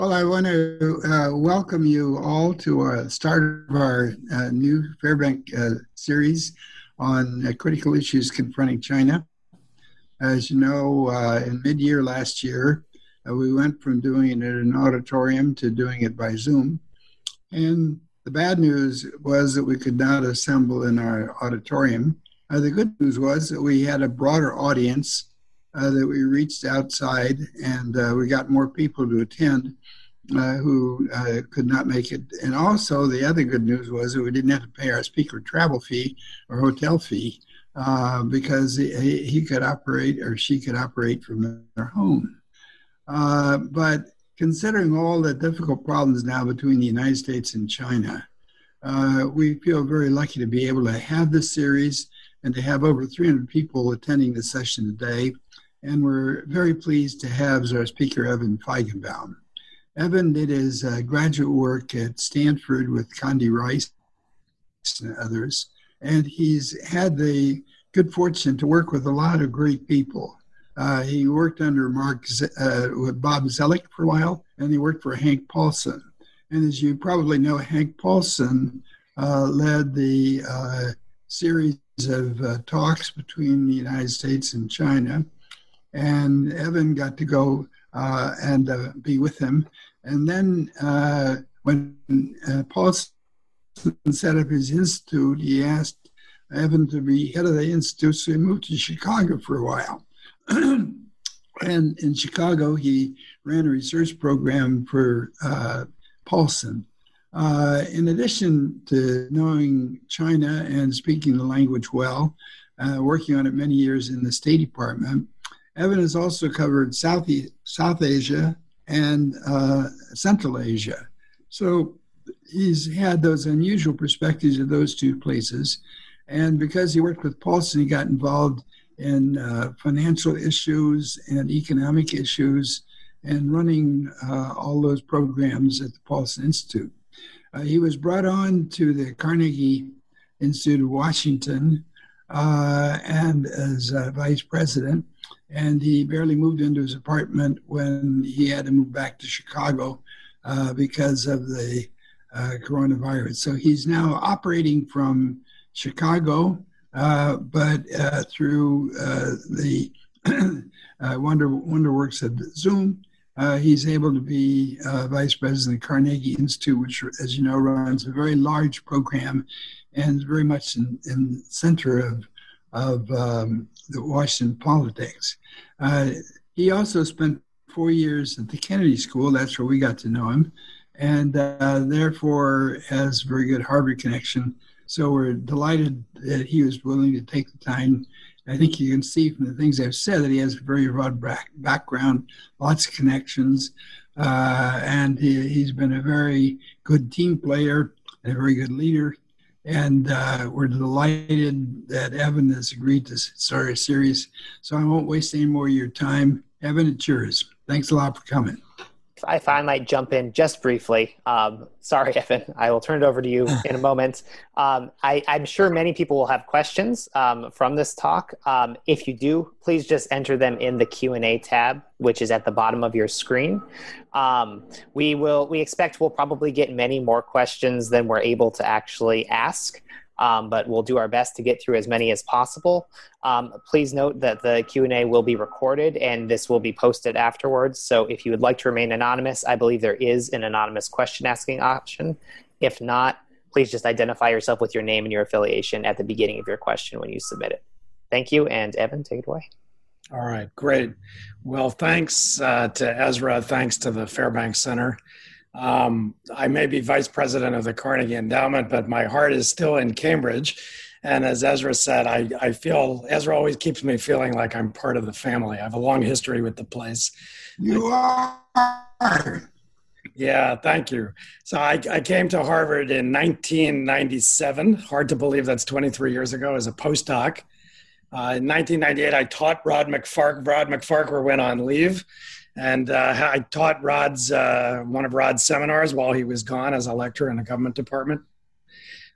Well, I want to uh, welcome you all to our start of our uh, new Fairbank uh, series on uh, critical issues confronting China. As you know, uh, in mid year last year, uh, we went from doing it in an auditorium to doing it by Zoom. And the bad news was that we could not assemble in our auditorium. the good news was that we had a broader audience uh, that we reached outside and uh, we got more people to attend uh, who uh, could not make it. And also, the other good news was that we didn't have to pay our speaker travel fee or hotel fee uh, because he, he, could operate or she could operate from their home. Uh, but considering all the difficult problems now between the United States and China, we feel very lucky to be able to have this series and to have over 300 people attending the session today and we're very pleased to have as our speaker Evan Feigenbaum. Evan did his uh, graduate work at Stanford with Condi Rice and others, and he's had the good fortune to work with a lot of great people. Uh, he worked under Mark uh, with Bob Zoellick for a while, and he worked for Hank Paulson. And as you probably know, Hank Paulson uh, led the uh, series of uh, talks between the United States and China and Evan got to go uh, and uh, be with him. And then uh, when uh, Paul set up his institute, he asked Evan to be head of the institute, so he moved to Chicago for a while. and in Chicago, he ran a research program for uh, Paulson. Uh, in addition to knowing China and speaking the language well, working on it many years in the State Department, Evan has also covered South, South Asia and uh, Central Asia. So he's had those unusual perspectives of those two places. And because he worked with Paulson, he got involved in uh, financial issues and economic issues and running uh, all those programs at the Paulson Institute. Uh, he was brought on to the Carnegie Institute of Washington uh, and as vice president and he barely moved into his apartment when he had to move back to Chicago uh, because of the uh, coronavirus. So he's now operating from Chicago, uh, but uh, through uh, the uh, Wonder WonderWorks of Zoom, he's able to be vice president of the Carnegie Institute, which, as you know, runs a very large program and very much in, in center of of um, the Washington politics. Uh, he also spent four years at the Kennedy School. That's where we got to know him, and uh, therefore has very good Harvard connection. So we're delighted that he was willing to take the time. I think you can see from the things I've said that he has a very broad background, lots of connections, uh, and he, has been a very good team player and a very good leader. And uh, we're delighted that Evan has agreed to start a series. So I won't waste any more of your time. Evan, it's yours. Thanks a lot for coming if I might jump in just briefly, um, sorry, Evan, I will turn it over to you in a moment. Um, I, am sure many people will have questions um, from this talk. Um, if you do, please just enter them in the Q and A tab, which is at the bottom of your screen. Um, we will. We expect we'll probably get many more questions than we're able to actually ask um, but we'll do our best to get through as many as possible. Um, please note that the Q&A will be recorded and this will be posted afterwards. So if you would like to remain anonymous, I believe there is an anonymous question asking option. If not, please just identify yourself with your name and your affiliation at the beginning of your question when you submit it. Thank you, and Evan, take it away. All right, great. Well, thanks uh, to Ezra. Thanks to the Fairbanks Center. Um, I may be vice president of the Carnegie Endowment, but my heart is still in Cambridge. And as Ezra said, I, I feel Ezra always keeps me feeling like I'm part of the family. I have a long history with the place. You are. Yeah, thank you. So I, I came to Harvard in 1997. Hard to believe that's 23 years ago as a postdoc. Uh, in 1998, I taught Rod McFark. Rod MacFarquhar went on leave and uh, I taught Rod's uh, one of Rod's seminars while he was gone as a lecturer in the government department.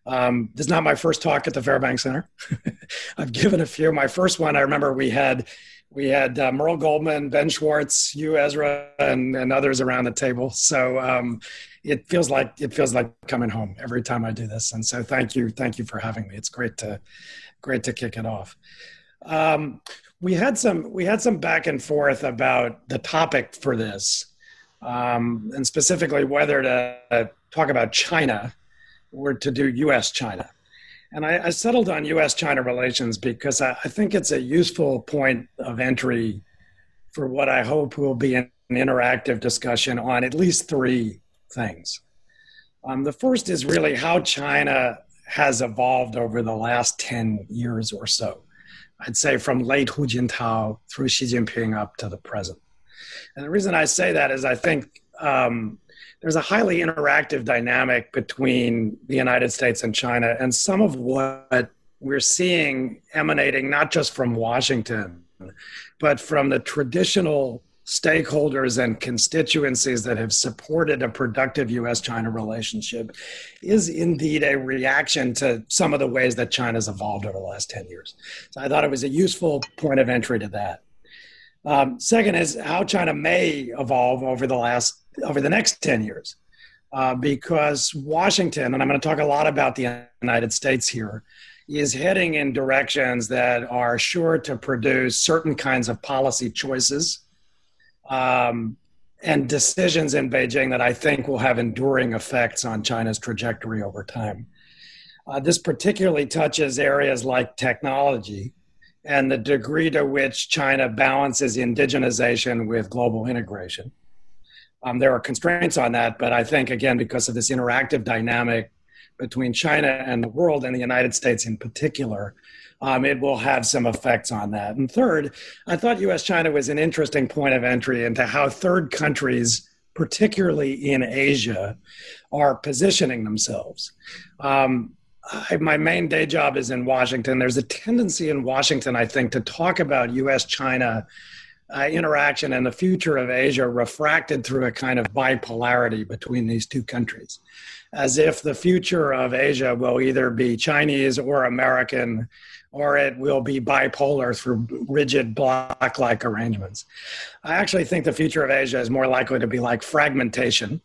Um, this is not my first talk at the Fairbanks Center. I've given a few. My first one, I remember we had We had uh, Merle Goldman, Ben Schwartz, you, Ezra, and, and others around the table. So um, it feels like it feels like coming home every time I do this. And so thank you, thank you for having me. It's great to great to kick it off. Um, we had some we had some back and forth about the topic for this, um, and specifically whether to talk about China or to do U.S. China. And I, I settled on U.S. China relations because I, I, think it's a useful point of entry for what I hope will be an, an interactive discussion on at least three things. Um, the first is really how China has evolved over the last 10 years or so. I'd say from late Hu Jintao through Xi Jinping up to the present. And the reason I say that is I think um, there's a highly interactive dynamic between the United States and China, and some of what we're seeing emanating not just from Washington, but from the traditional stakeholders and constituencies that have supported a productive US China relationship is indeed a reaction to some of the ways that China's evolved over the last 10 years. So I thought it was a useful point of entry to that. Um, second is how China may evolve over the last over the next 10 years. Uh, because Washington, and I'm going to talk a lot about the United States here, is heading in directions that are sure to produce certain kinds of policy choices um, and decisions in Beijing that I think will have enduring effects on China's trajectory over time. Uh, this particularly touches areas like technology and the degree to which China balances indigenization with global integration. Um, there are constraints on that, but I think, again, because of this interactive dynamic between China and the world and the United States in particular, um, it will have some effects on that. And third, I thought US China was an interesting point of entry into how third countries, particularly in Asia, are positioning themselves. Um, I, my main day job is in Washington. There's a tendency in Washington, I think, to talk about US China uh, interaction and the future of Asia refracted through a kind of bipolarity between these two countries, as if the future of Asia will either be Chinese or American or it will be bipolar through rigid block like arrangements. I actually think the future of Asia is more likely to be like fragmentation.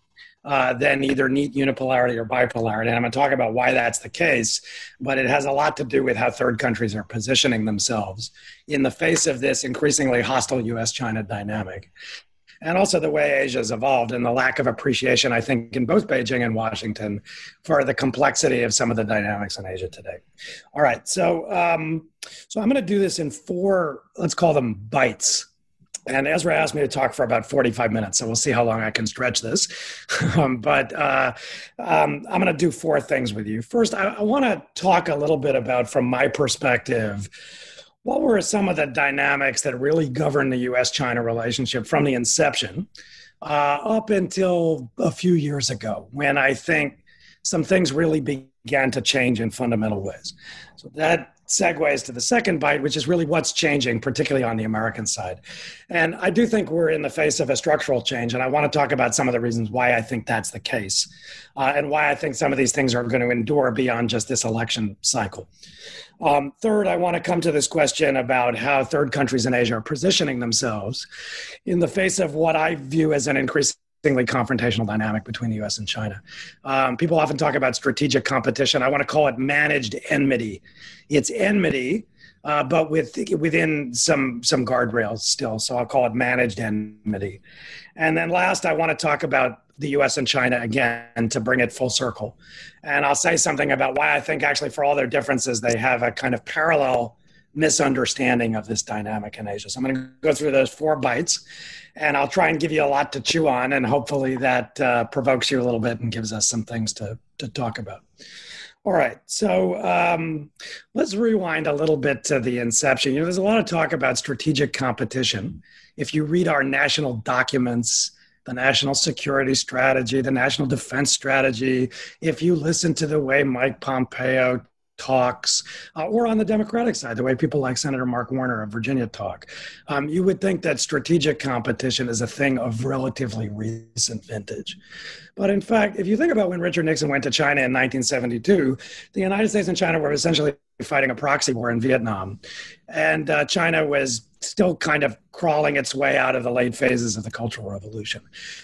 Uh, than either neat unipolarity or bipolarity. And I'm going to talk about why that's the case, but it has a lot to do with how third countries are positioning themselves in the face of this increasingly hostile US China dynamic and also the way Asia's evolved and the lack of appreciation, I think, in both Beijing and Washington for the complexity of some of the dynamics in Asia today. All right, so um, so I'm going to do this in four, let's call them bites. And Ezra asked me to talk for about 45 minutes, so we'll see how long I can stretch this. um, but uh, um, I'm going to do four things with you. First, I, I want to talk a little bit about, from my perspective, what were some of the dynamics that really governed the US China relationship from the inception uh, up until a few years ago when I think some things really began to change in fundamental ways? So that segues to the second bite, which is really what's changing, particularly on the American side. And I do think we're in the face of a structural change, and I want to talk about some of the reasons why I think that's the case, uh, and why I think some of these things are going to endure beyond just this election cycle. Um, third, I want to come to this question about how third countries in Asia are positioning themselves in the face of what I view as an increasing confrontational dynamic between the US and China. Um, people often talk about strategic competition. I want to call it managed enmity. It's enmity, uh, but with within some some guardrails still. So I'll call it managed enmity. And then last, I want to talk about the US and China again to bring it full circle. And I'll say something about why I think actually for all their differences, they have a kind of parallel misunderstanding of this dynamic in Asia. So I'm going to go through those four bites and I'll try and give you a lot to chew on, and hopefully that uh, provokes you a little bit and gives us some things to, to talk about. All right, so um, let's rewind a little bit to the inception. You know, there's a lot of talk about strategic competition. If you read our national documents, the national security strategy, the national defense strategy, if you listen to the way Mike Pompeo talks, uh, or on the Democratic side, the way people like Senator Mark Warner of Virginia talk. Um, you would think that strategic competition is a thing of relatively recent vintage. But in fact, if you think about when Richard Nixon went to China in 1972, the United States and China were essentially fighting a proxy war in Vietnam. And uh, China was still kind of crawling its way out of the late phases of the Cultural Revolution.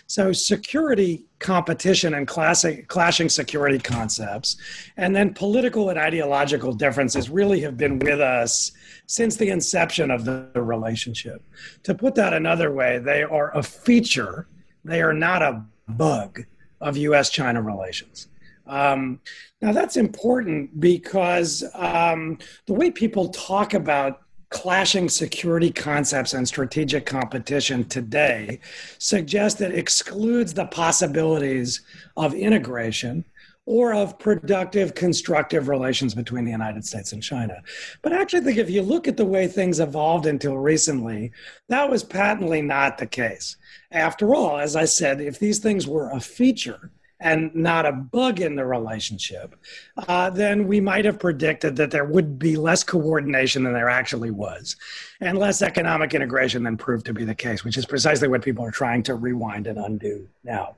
So, security competition and classic, clashing security concepts, and then political and ideological differences really have been with us since the inception of the, relationship. To put that another way, they are a feature, they are not a bug of US China relations. Um, now, that's important because um, the way people talk about clashing security concepts and strategic competition today suggests that excludes the possibilities of integration or of productive, constructive relations between the United States and China. But I actually think if you look at the way things evolved until recently, that was patently not the case. After all, as I said, if these things were a feature, and not a bug in the relationship, uh, then we might have predicted that there would be less coordination than there actually was, and less economic integration than proved to be the case, which is precisely what people are trying to rewind and undo now.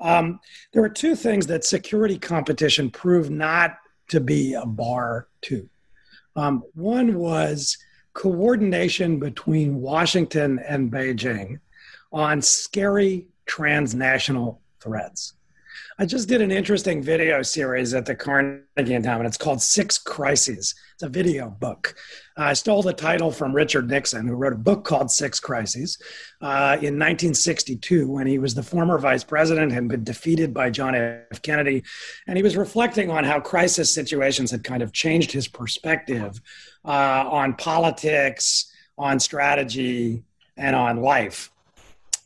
Um, there are two things that security competition proved not to be a bar to. Um, one was coordination between Washington and Beijing on scary transnational threats. I just did an interesting video series at the Carnegie Endowment. It's called Six Crises. It's a video book. Uh, I stole the title from Richard Nixon, who wrote a book called Six Crises uh, in 1962 when he was the former vice president and been defeated by John F. Kennedy. And he was reflecting on how crisis situations had kind of changed his perspective uh, on politics, on strategy, and on life.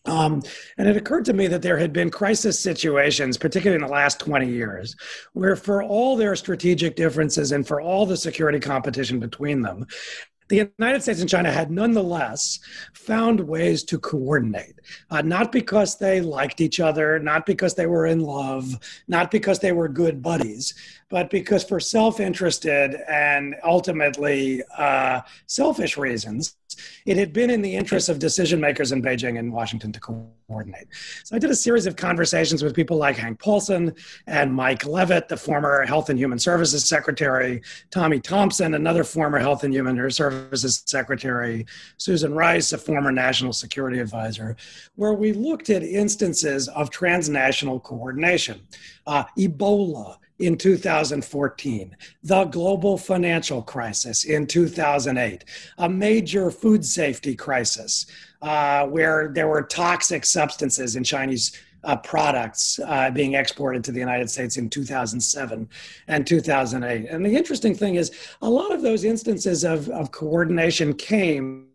Um, and it occurred to me that there had been crisis situations, particularly in the last 20 years, where for all their strategic differences and for all the security competition between them, the United States and China had nonetheless found ways to coordinate, uh, not because they liked each other, not because they were in love, not because they were good buddies, but because for self interested and ultimately uh, selfish reasons, it had been in the interest of decision makers in Beijing and Washington to coordinate. So I did a series of conversations with people like Hank Paulson and Mike Leavitt, the former Health and Human Services Secretary, Tommy Thompson, another former Health and Human Services Secretary, Susan Rice, a former National Security Advisor, where we looked at instances of transnational coordination. Uh, Ebola, in 2014, the global financial crisis in 2008, a major food safety crisis uh, where there were toxic substances in Chinese uh, products uh, being exported to the United States in 2007 and 2008. And the interesting thing is, a lot of those instances of, of coordination came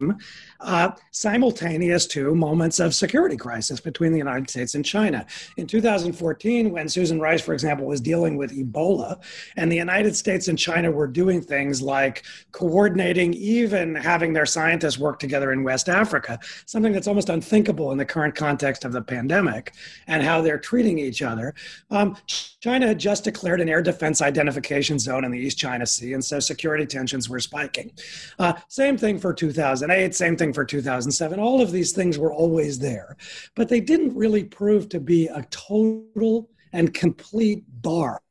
uh, simultaneous to moments of security crisis between the United States and China. In 2014, when Susan Rice, for example, was dealing with Ebola, and the United States and China were doing things like coordinating, even having their scientists work together in West Africa, something that's almost unthinkable in the current context of the pandemic and how they're treating each other. Um, China had just declared an air defense identification zone in the East China Sea, and so security tensions were spiking. Uh, same thing for 2008, same thing for 2007. All of these things were always there, but they didn't really prove to be a total and complete bar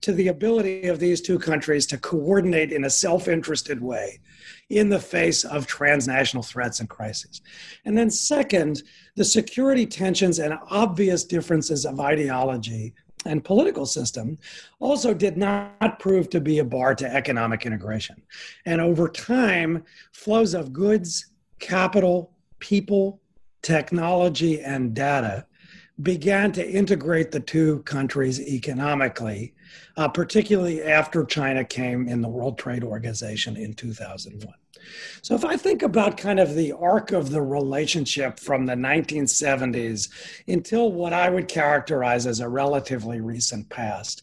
to the ability of these two countries to coordinate in a self interested way in the face of transnational threats and crises. And then, second, the security tensions and obvious differences of ideology and political system also did not prove to be a bar to economic integration. And over time, flows of goods, capital, people, technology, and data began to integrate the two countries economically, uh, particularly after China came in the World Trade Organization in 2001. So, if I think about kind of the arc of the relationship from the 1970s until what I would characterize as a relatively recent past,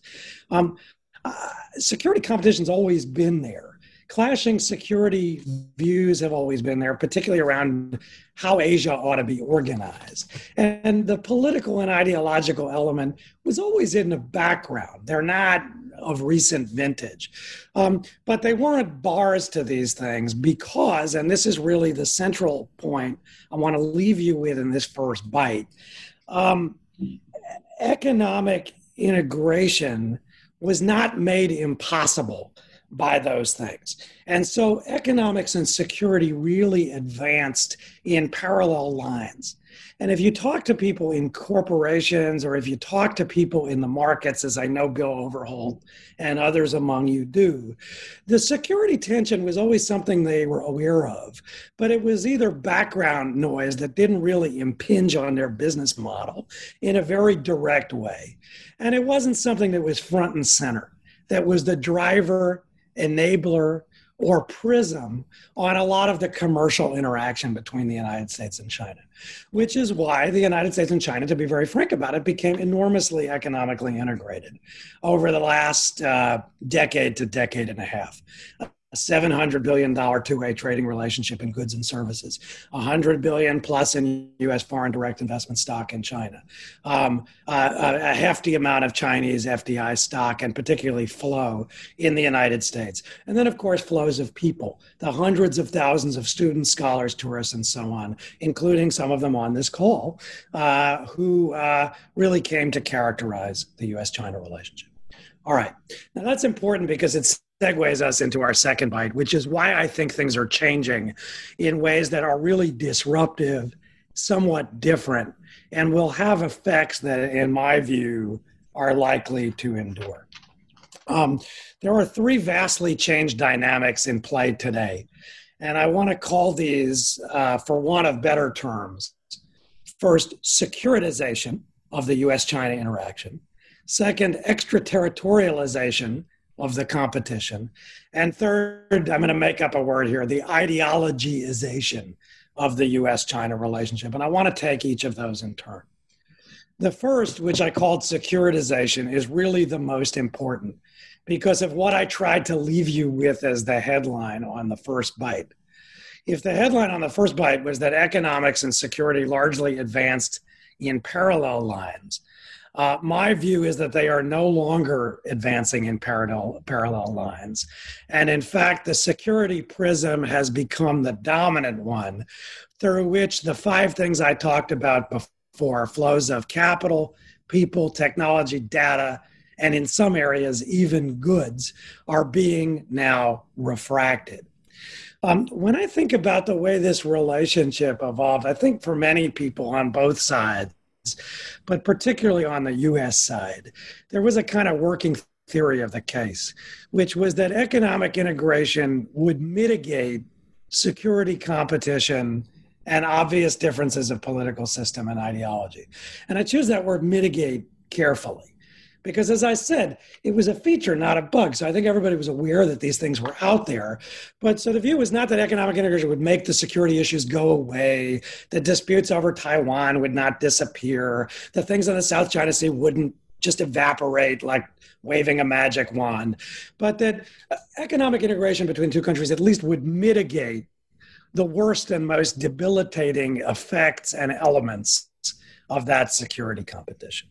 um, uh, security competition's always been there clashing security views have always been there, particularly around how Asia ought to be organized. And the political and ideological element was always in the background. They're not of recent vintage. Um, but they weren't bars to these things because, and this is really the central point I want to leave you with in this first bite um, economic integration was not made impossible by those things. And so economics and security really advanced in parallel lines. And if you talk to people in corporations or if you talk to people in the markets, as I know Bill Overholt and others among you do, the security tension was always something they were aware of, but it was either background noise that didn't really impinge on their business model in a very direct way. And it wasn't something that was front and center, that was the driver, enabler, or prism on a lot of the commercial interaction between the United States and China, which is why the United States and China, to be very frank about it, became enormously economically integrated over the last uh, decade to decade and a half a $700 billion two-way trading relationship in goods and services, 100 billion plus in U.S. foreign direct investment stock in China, um, uh, a hefty amount of Chinese FDI stock, and particularly flow in the United States. And then, of course, flows of people, the hundreds of thousands of students, scholars, tourists, and so on, including some of them on this call, uh, who uh, really came to characterize the U.S.-China relationship. All right. Now that's important because it's segues us into our second bite, which is why I think things are changing in ways that are really disruptive, somewhat different, and will have effects that, in my view, are likely to endure. Um, there are three vastly changed dynamics in play today, and I want to call these, uh, for want of better terms, first, securitization of the US China interaction. Second, extraterritorialization of the competition. And third, I'm going to make up a word here the ideologyization of the US China relationship. And I want to take each of those in turn. The first, which I called securitization, is really the most important because of what I tried to leave you with as the headline on the first bite. If the headline on the first bite was that economics and security largely advanced in parallel lines, uh, my view is that they are no longer advancing in parallel, parallel lines. And in fact, the security prism has become the dominant one through which the five things I talked about before flows of capital, people, technology, data, and in some areas, even goods are being now refracted. Um, when I think about the way this relationship evolved, I think for many people on both sides, but particularly on the US side, there was a kind of working theory of the case, which was that economic integration would mitigate security competition and obvious differences of political system and ideology. And I choose that word mitigate carefully because as I said, it was a feature, not a bug. So I think everybody was aware that these things were out there. But so the view was not that economic integration would make the security issues go away, that disputes over Taiwan would not disappear, the things in the South China Sea wouldn't just evaporate like waving a magic wand, but that uh, economic integration between two countries at least would mitigate the worst and most debilitating effects and elements of that security competition.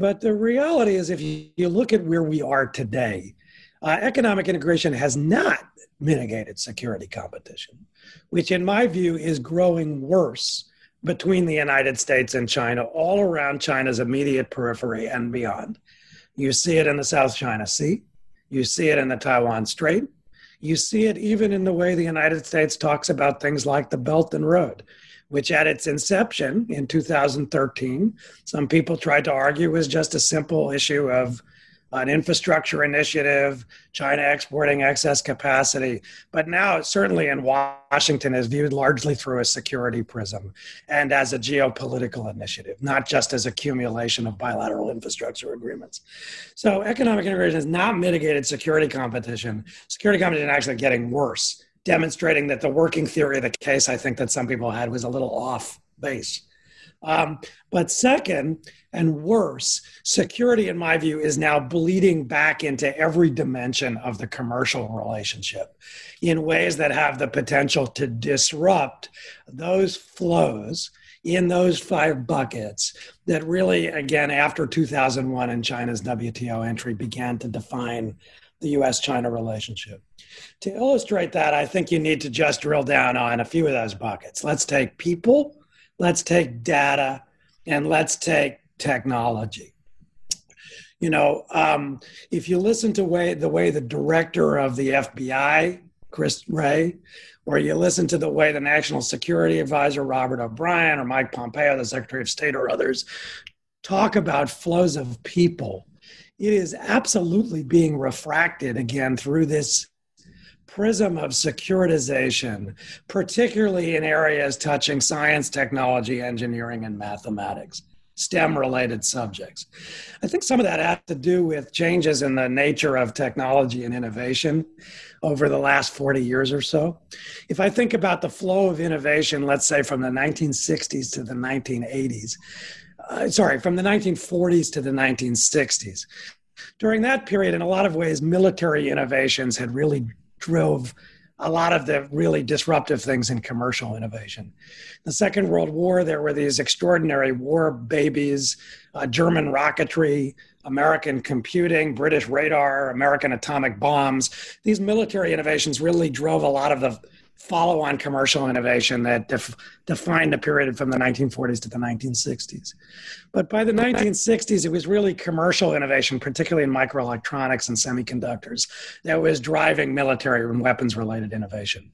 But the reality is, if you, look at where we are today, uh, economic integration has not mitigated security competition, which, in my view, is growing worse between the United States and China, all around China's immediate periphery and beyond. You see it in the South China Sea, you see it in the Taiwan Strait, you see it even in the way the United States talks about things like the Belt and Road which at its inception in 2013, some people tried to argue was just a simple issue of an infrastructure initiative, China exporting excess capacity. But now, certainly in Washington, is viewed largely through a security prism and as a geopolitical initiative, not just as accumulation of bilateral infrastructure agreements. So, economic integration has not mitigated security competition. Security competition is actually getting worse demonstrating that the working theory of the case I think that some people had was a little off base. Um, but second, and worse, security, in my view, is now bleeding back into every dimension of the commercial relationship in ways that have the potential to disrupt those flows in those five buckets that really, again, after 2001 and China's WTO entry, began to define the US China relationship. To illustrate that, I think you need to just drill down on a few of those buckets. Let's take people, let's take data, and let's take technology. You know, um, if you listen to way, the way the director of the FBI, Chris Wray, or you listen to the way the National Security Advisor, Robert O'Brien, or Mike Pompeo, the Secretary of State, or others talk about flows of people, it is absolutely being refracted again through this prism of securitization, particularly in areas touching science, technology, engineering, and mathematics. STEM related subjects. I think some of that has to do with changes in the nature of technology and innovation over the last 40 years or so. If I think about the flow of innovation, let's say from the 1960s to the 1980s, uh, sorry, from the 1940s to the 1960s, during that period, in a lot of ways, military innovations had really drove a lot of the really disruptive things in commercial innovation. The Second World War, there were these extraordinary war babies, uh, German rocketry, American computing, British radar, American atomic bombs. These military innovations really drove a lot of the follow on commercial innovation that def- defined the period from the 1940s to the 1960s. But by the 1960s, it was really commercial innovation, particularly in microelectronics and semiconductors, that was driving military and weapons related innovation.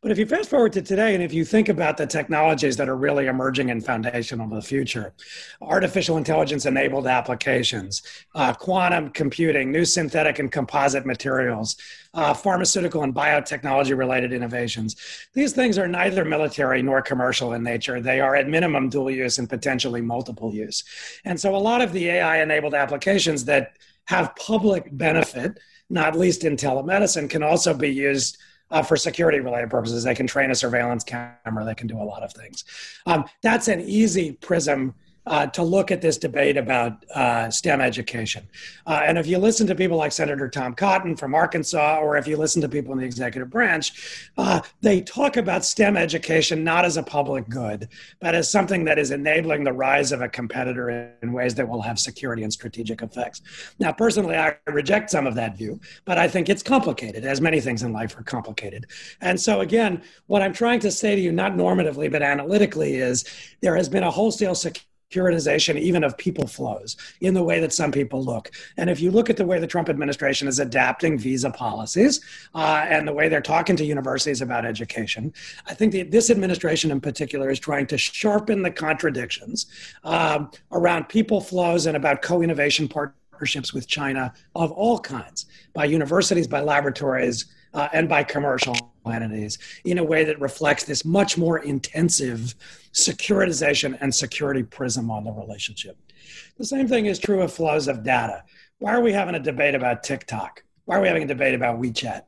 But if you fast forward to today, and if you think about the technologies that are really emerging and foundational to the future, artificial intelligence enabled applications, uh, quantum computing, new synthetic and composite materials, uh, pharmaceutical and biotechnology related innovations. These things are neither military nor commercial in nature. They are at minimum dual use and potentially multiple use. And so a lot of the AI enabled applications that have public benefit, not least in telemedicine, can also be used uh, for security related purposes. They can train a surveillance camera, they can do a lot of things. Um, that's an easy prism uh, to look at this debate about uh, STEM education. Uh, and if you listen to people like Senator Tom Cotton from Arkansas, or if you listen to people in the executive branch, uh, they talk about STEM education not as a public good, but as something that is enabling the rise of a competitor in ways that will have security and strategic effects. Now, personally, I reject some of that view, but I think it's complicated, as many things in life are complicated. And so, again, what I'm trying to say to you, not normatively, but analytically, is there has been a wholesale security securitization even of people flows in the way that some people look. And if you look at the way the Trump administration is adapting visa policies uh, and the way they're talking to universities about education, I think that this administration in particular is trying to sharpen the contradictions um, around people flows and about co innovation partnerships with China of all kinds by universities, by laboratories, uh, and by commercial entities in a way that reflects this much more intensive securitization and security prism on the relationship. The same thing is true of flows of data. Why are we having a debate about TikTok? Why are we having a debate about WeChat?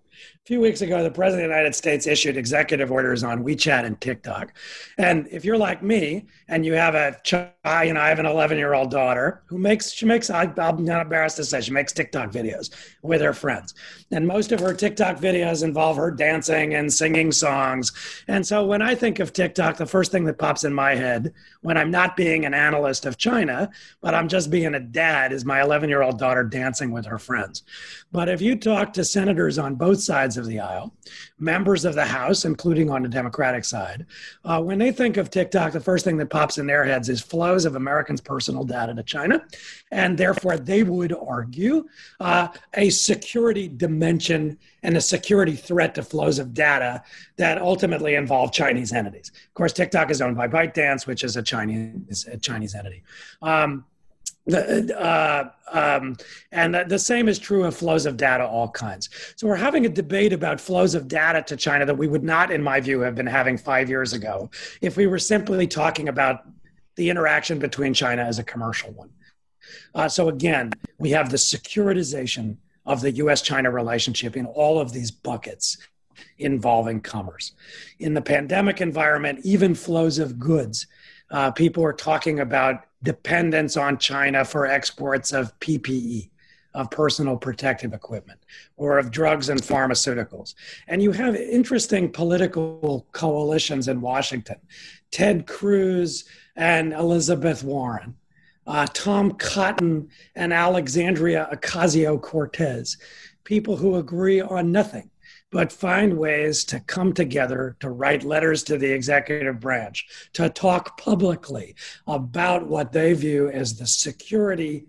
Few weeks ago, the President of the United States issued executive orders on WeChat and TikTok. And if you're like me and you have a child, and I have an 11 year old daughter who makes, she makes, I'm not embarrassed to say, she makes TikTok videos with her friends. And most of her TikTok videos involve her dancing and singing songs. And so when I think of TikTok, the first thing that pops in my head when I'm not being an analyst of China, but I'm just being a dad, is my 11 year old daughter dancing with her friends. But if you talk to senators on both sides of the aisle, members of the House, including on the Democratic side, uh, when they think of TikTok, the first thing that pops in their heads is flows of Americans' personal data to China. And therefore, they would argue uh, a security dimension and a security threat to flows of data that ultimately involve Chinese entities. Of course, TikTok is owned by ByteDance, which is a Chinese, a Chinese entity. Um, uh, um, and the same is true of flows of data, all kinds. So we're having a debate about flows of data to China that we would not, in my view, have been having five years ago if we were simply talking about the interaction between China as a commercial one. Uh, so again, we have the securitization of the US-China relationship in all of these buckets involving commerce. In the pandemic environment, even flows of goods. Uh, people are talking about dependence on China for exports of PPE, of personal protective equipment, or of drugs and pharmaceuticals. And you have interesting political coalitions in Washington Ted Cruz and Elizabeth Warren. Uh, Tom Cotton and Alexandria Ocasio Cortez, people who agree on nothing but find ways to come together to write letters to the executive branch, to talk publicly about what they view as the security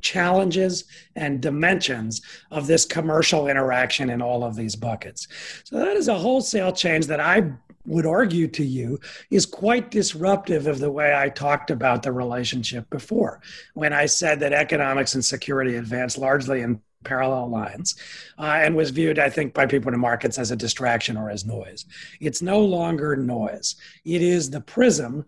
challenges and dimensions of this commercial interaction in all of these buckets. So that is a wholesale change that I would argue to you is quite disruptive of the way I talked about the relationship before when I said that economics and security advance largely in parallel lines uh, and was viewed, I think, by people in the markets as a distraction or as noise. It's no longer noise, it is the prism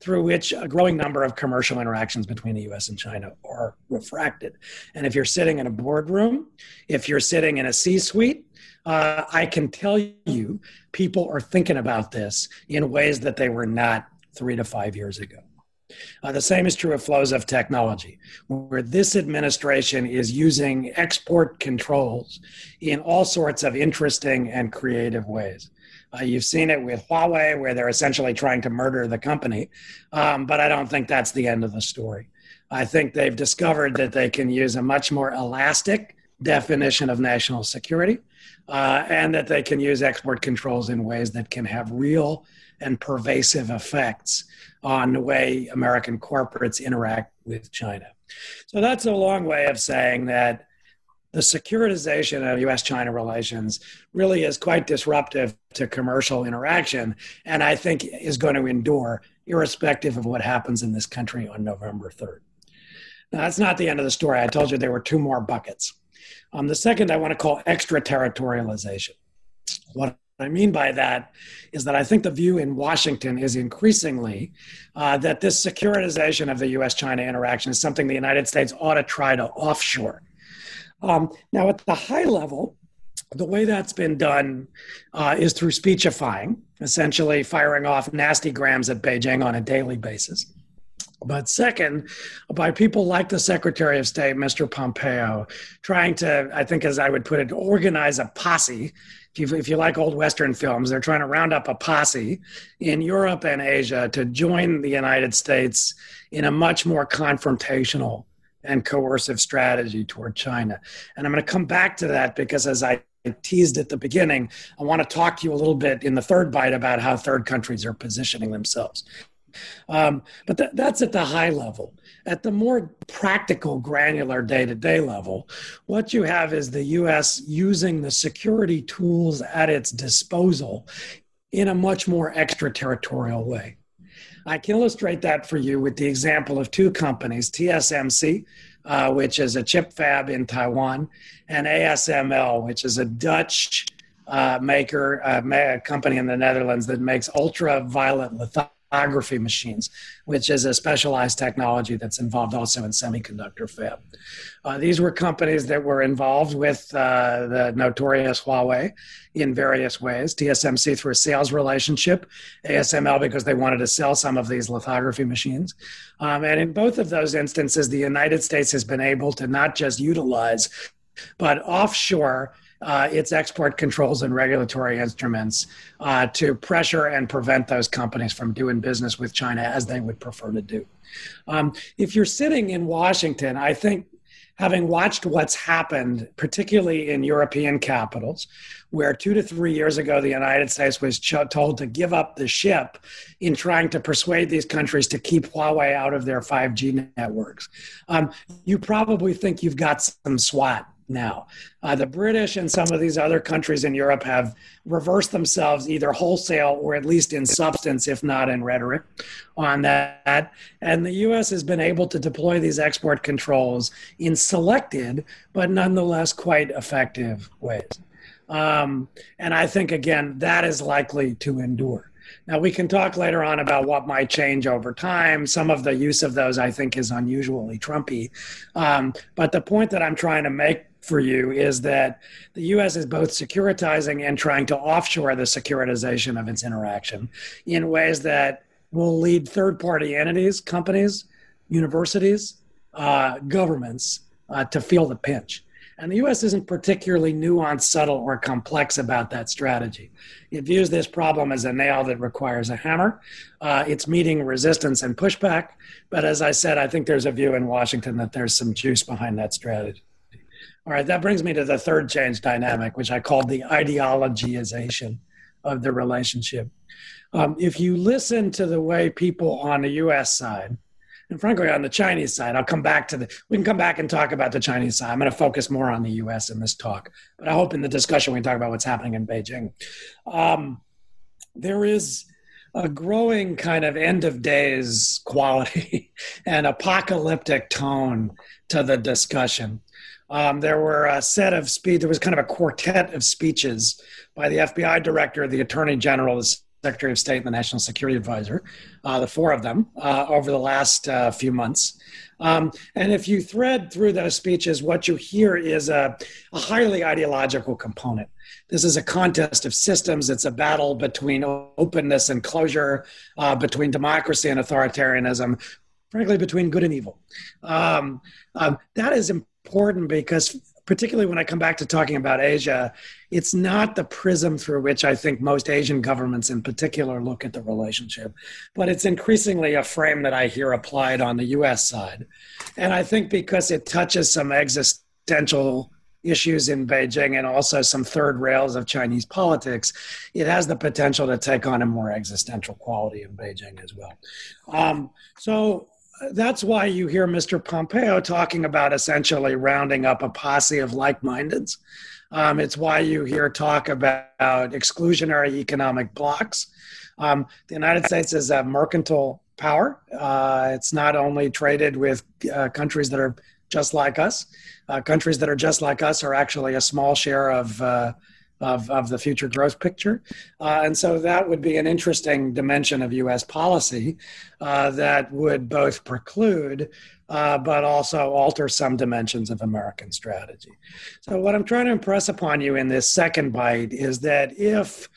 through which a growing number of commercial interactions between the US and China are refracted. And if you're sitting in a boardroom, if you're sitting in a C suite, uh, I can tell you people are thinking about this in ways that they were not three to five years ago. Uh, the same is true of flows of technology, where this administration is using export controls in all sorts of interesting and creative ways. Uh, you've seen it with Huawei, where they're essentially trying to murder the company, um, but I don't think that's the end of the story. I think they've discovered that they can use a much more elastic definition of national security uh, and that they can use export controls in ways that can have real and pervasive effects on the way American corporates interact with China. So that's a long way of saying that the securitization of US China relations really is quite disruptive to commercial interaction, and I think is going to endure irrespective of what happens in this country on November 3rd. Now, that's not the end of the story. I told you there were two more buckets. Um, the second I want to call extraterritorialization. What I mean by that is that I think the view in Washington is increasingly uh, that this securitization of the US China interaction is something the United States ought to try to offshore. Um, now, at the high level, the way that's been done uh, is through speechifying, essentially firing off nasty grams at Beijing on a daily basis. But second, by people like the Secretary of State, Mr. Pompeo, trying to, I think, as I would put it, organize a posse. If you, if you like old Western films, they're trying to round up a posse in Europe and Asia to join the United States in a much more confrontational and coercive strategy toward China. And I'm going to come back to that because as I teased at the beginning, I want to talk to you a little bit in the third bite about how third countries are positioning themselves. Um, but th- that's at the high level. At the more practical, granular day to day level, what you have is the US using the security tools at its disposal in a much more extraterritorial way. I can illustrate that for you with the example of two companies TSMC, uh, which is a chip fab in Taiwan, and ASML, which is a Dutch uh, maker, uh, company in the Netherlands that makes ultraviolet lithography lithography machines, which is a specialized technology that's involved also in semiconductor fab. Uh, these were companies that were involved with uh, the notorious Huawei in various ways. TSMC through a sales relationship, ASML because they wanted to sell some of these lithography machines. Um, and in both of those instances, the United States has been able to not just utilize, but offshore uh, its export controls and regulatory instruments uh, to pressure and prevent those companies from doing business with China as they would prefer to do. Um, if you're sitting in Washington, I think having watched what's happened, particularly in European capitals, where two to three years ago the United States was told to give up the ship in trying to persuade these countries to keep Huawei out of their 5G networks, um, you probably think you've got some SWAT now. Uh, the British and some of these other countries in Europe have reversed themselves either wholesale or at least in substance, if not in rhetoric, on that. And the US has been able to deploy these export controls in selected, but nonetheless quite effective ways. Um, and I think, again, that is likely to endure. Now, we can talk later on about what might change over time. Some of the use of those, I think, is unusually Trumpy. Um, but the point that I'm trying to make for you is that the US is both securitizing and trying to offshore the securitization of its interaction in ways that will lead third party entities, companies, universities, uh, governments uh, to feel the pinch. And the US isn't particularly nuanced, subtle, or complex about that strategy. It views this problem as a nail that requires a hammer. Uh, it's meeting resistance and pushback. But as I said, I think there's a view in Washington that there's some juice behind that strategy. All right, that brings me to the third change dynamic, which I called the ideologization of the relationship. Um, if you listen to the way people on the US side And frankly, on the Chinese side, I'll come back to the, we can come back and talk about the Chinese side. I'm going to focus more on the US in this talk, but I hope in the discussion we can talk about what's happening in Beijing. Um, there is a growing kind of end of days quality and apocalyptic tone to the discussion. Um, there were a set of speech, there was kind of a quartet of speeches by the FBI director, the attorney general, the Secretary of State and the National Security Advisor, uh, the four of them, uh, over the last uh, few months. Um, and if you thread through those speeches, what you hear is a, a, highly ideological component. This is a contest of systems. It's a battle between openness and closure, uh, between democracy and authoritarianism, frankly, between good and evil. Um, um, that is important because particularly when I come back to talking about Asia, it's not the prism through which I think most Asian governments in particular look at the relationship, but it's increasingly a frame that I hear applied on the US side. And I think because it touches some existential issues in Beijing and also some third rails of Chinese politics, it has the potential to take on a more existential quality in Beijing as well. Um, so that's why you hear Mr. Pompeo talking about essentially rounding up a posse of like mindeds. Um, it's why you hear talk about exclusionary economic blocs. Um, the United States is a mercantile power. Uh, it's not only traded with uh, countries that are just like us, uh, countries that are just like us are actually a small share of uh, of, of the future growth picture. Uh, and so that would be an interesting dimension of US policy uh, that would both preclude uh, but also alter some dimensions of American strategy. So, what I'm trying to impress upon you in this second bite is that if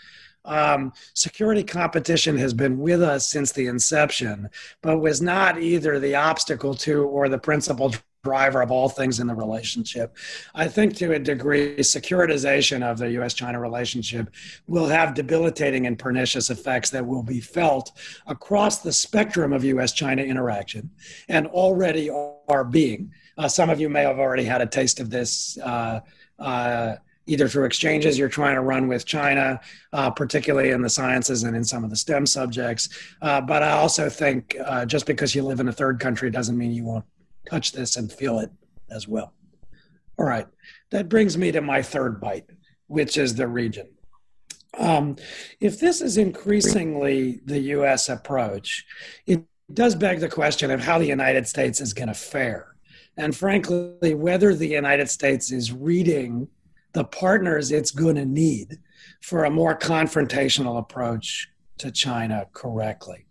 um, security competition has been with us since the inception, but was not either the obstacle to or the principal driver of all things in the relationship. I think to a degree, securitization of the US China relationship will have debilitating and pernicious effects that will be felt across the spectrum of US China interaction and already are being. Uh, some of you may have already had a taste of this. Uh, uh, either through exchanges you're trying to run with China, uh, particularly in the sciences and in some of the STEM subjects. Uh, but I also think uh, just because you live in a third country doesn't mean you won't touch this and feel it as well. All right, that brings me to my third bite, which is the region. Um, if this is increasingly the US approach, it does beg the question of how the United States is going to fare. And frankly, whether the United States is reading the partners it's going to need for a more confrontational approach to China correctly.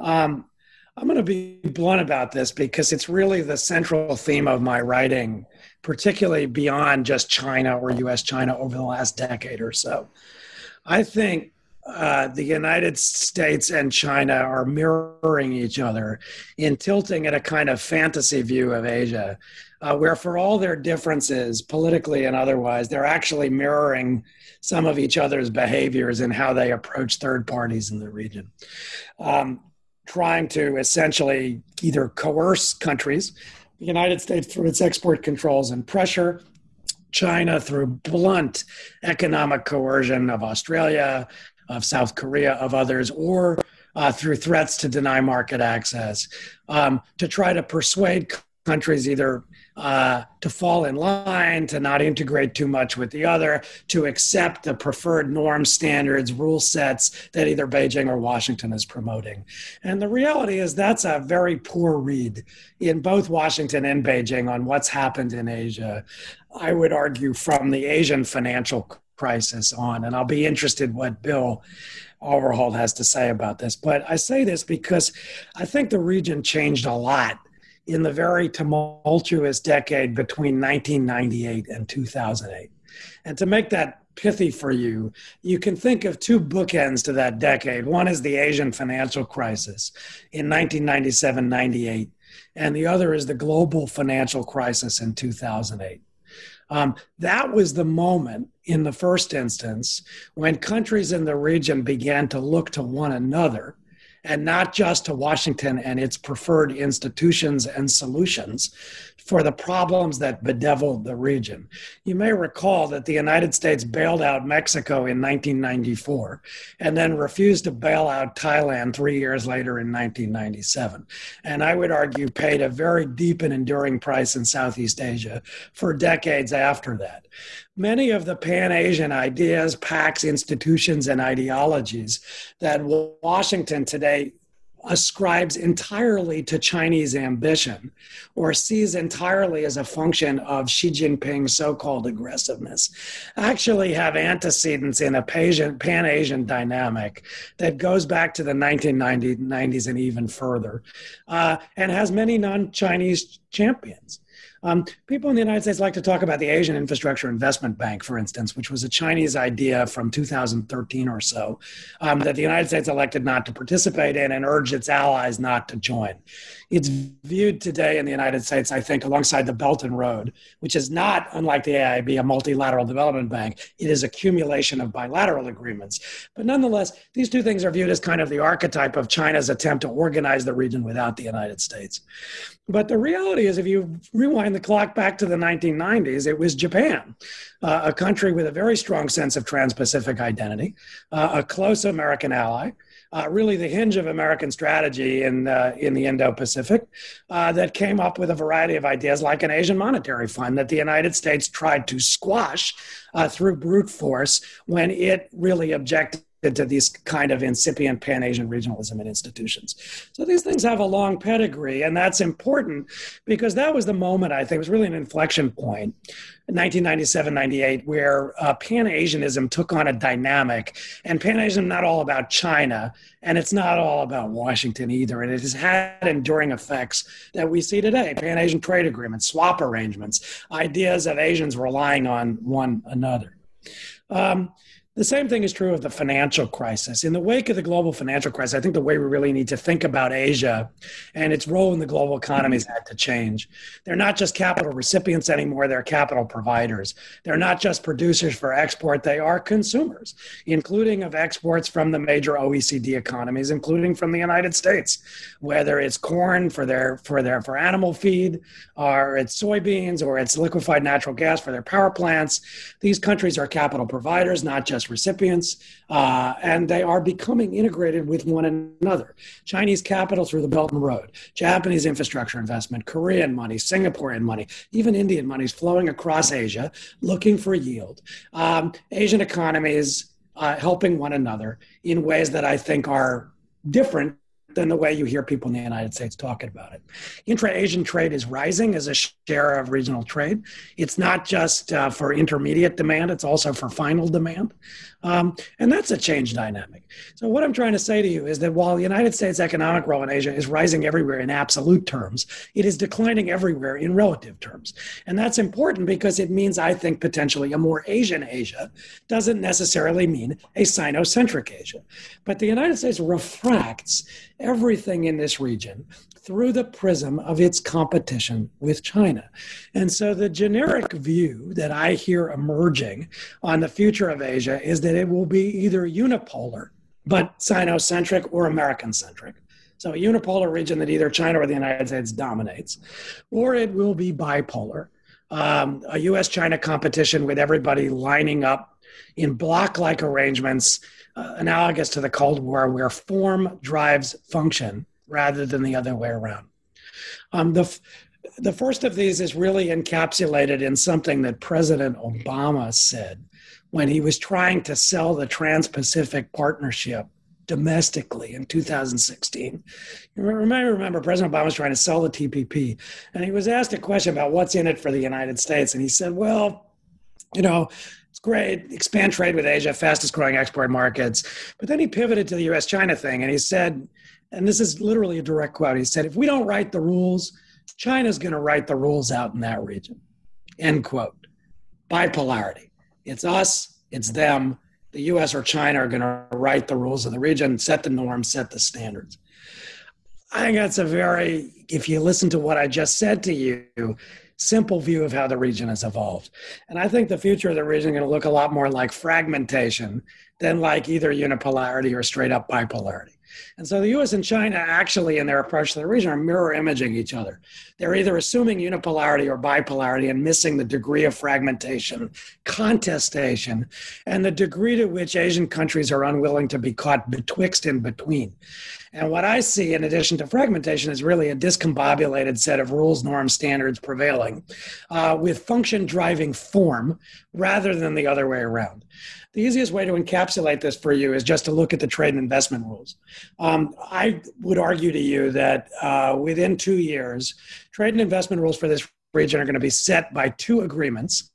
Um, I'm going to be blunt about this because it's really the central theme of my writing, particularly beyond just China or US China over the last decade or so. I think uh, the United States and China are mirroring each other in tilting at a kind of fantasy view of Asia, uh, where for all their differences, politically and otherwise, they're actually mirroring some of each other's behaviors and how they approach third parties in the region. Um, trying to essentially either coerce countries, the United States through its export controls and pressure, China through blunt economic coercion of Australia, of South Korea, of others, or uh, through threats to deny market access, um, to try to persuade countries either uh, to fall in line, to not integrate too much with the other, to accept the preferred norm standards, rule sets that either Beijing or Washington is promoting. And the reality is that's a very poor read in both Washington and Beijing on what's happened in Asia. I would argue from the Asian financial crisis on, and I'll be interested what Bill Overholt has to say about this. But I say this because I think the region changed a lot in the very tumultuous decade between 1998 and 2008. And to make that pithy for you, you can think of two bookends to that decade. One is the Asian financial crisis in 1997 98, and the other is the global financial crisis in 2008. Um, that was the moment in the first instance when countries in the region began to look to one another and not just to Washington and its preferred institutions and solutions for the problems that bedeviled the region. You may recall that the United States bailed out Mexico in 1994 and then refused to bail out Thailand three years later in 1997. And I would argue paid a very deep and enduring price in Southeast Asia for decades after that. Many of the Pan Asian ideas, pacts, institutions, and ideologies that Washington today ascribes entirely to Chinese ambition or sees entirely as a function of Xi Jinping's so called aggressiveness actually have antecedents in a pan Asian dynamic that goes back to the 1990s and even further, uh, and has many non Chinese champions. Um, people in the United States like to talk about the Asian Infrastructure Investment Bank, for instance, which was a Chinese idea from 2013 or so um, that the United States elected not to participate in and urged its allies not to join. It's viewed today in the United States, I think, alongside the Belt and Road, which is not, unlike the AIB, a multilateral development bank. It is accumulation of bilateral agreements. But nonetheless, these two things are viewed as kind of the archetype of China's attempt to organize the region without the United States. But the reality is, if you rewind the clock back to the 1990s, it was Japan, uh, a country with a very strong sense of trans Pacific identity, uh, a close American ally. Uh, really, the hinge of American strategy in uh, in the Indo-Pacific, uh, that came up with a variety of ideas, like an Asian monetary fund that the United States tried to squash uh, through brute force when it really objected to these kind of incipient Pan Asian regionalism in institutions. So these things have a long pedigree, and that's important because that was the moment I think it was really an inflection point in 1997 98 where uh, Pan Asianism took on a dynamic, and Pan Asianism not all about China, and it's not all about Washington either, and it has had enduring effects that we see today Pan Asian trade agreements, swap arrangements, ideas of Asians relying on one another. Um, the same thing is true of the financial crisis. In the wake of the global financial crisis, I think the way we really need to think about Asia and its role in the global economy has had to change. They're not just capital recipients anymore, they're capital providers. They're not just producers for export, they are consumers, including of exports from the major OECD economies, including from the United States, whether it's corn for their for their for animal feed, or it's soybeans, or it's liquefied natural gas for their power plants. These countries are capital providers, not just recipients, uh, and they are becoming integrated with one another. Chinese capital through the Belt and Road, Japanese infrastructure investment, Korean money, Singaporean money, even Indian money is flowing across Asia looking for yield. Um, Asian economies uh, helping one another in ways that I think are different than the way you hear people in the United States talking about it. Intra Asian trade is rising as a share of regional trade. It's not just uh, for intermediate demand, it's also for final demand. Um, and that's a change dynamic. So, what I'm trying to say to you is that while the United States' economic role in Asia is rising everywhere in absolute terms, it is declining everywhere in relative terms. And that's important because it means, I think, potentially a more Asian Asia doesn't necessarily mean a Sinocentric Asia. But the United States refracts everything in this region through the prism of its competition with China. And so the generic view that I hear emerging on the future of Asia is that it will be either unipolar, but Sinocentric or American centric. So a unipolar region that either China or the United States dominates, or it will be bipolar, um, a US China competition with everybody lining up in bloc like arrangements uh, analogous to the Cold War, where form drives function rather than the other way around. Um, the, the first of these is really encapsulated in something that President Obama said when he was trying to sell the Trans Pacific Partnership domestically in 2016. You remember, remember, President Obama was trying to sell the TPP, and he was asked a question about what's in it for the United States, and he said, "Well, you know, it's great, expand trade with Asia, fastest growing export markets." But then he pivoted to the U.S.-China thing, and he said, and this is literally a direct quote. He said, if we don't write the rules, China's going to write the rules out in that region. End quote. Bipolarity. It's us, it's them. The US or China are going to write the rules of the region, set the norms, set the standards. I think that's a very, if you listen to what I just said to you, simple view of how the region has evolved. And I think the future of the region is going to look a lot more like fragmentation than like either unipolarity or straight up bipolarity. And so the US and China actually, in their approach to the region, are mirror imaging each other. They're either assuming unipolarity or bipolarity and missing the degree of fragmentation, contestation, and the degree to which Asian countries are unwilling to be caught betwixt and between. And what I see, in addition to fragmentation, is really a discombobulated set of rules, norms, standards prevailing uh, with function driving form rather than the other way around. The easiest way to encapsulate this for you is just to look at the trade and investment rules. Um, I would argue to you that uh, within two years, trade and investment rules for this region are going to be set by two agreements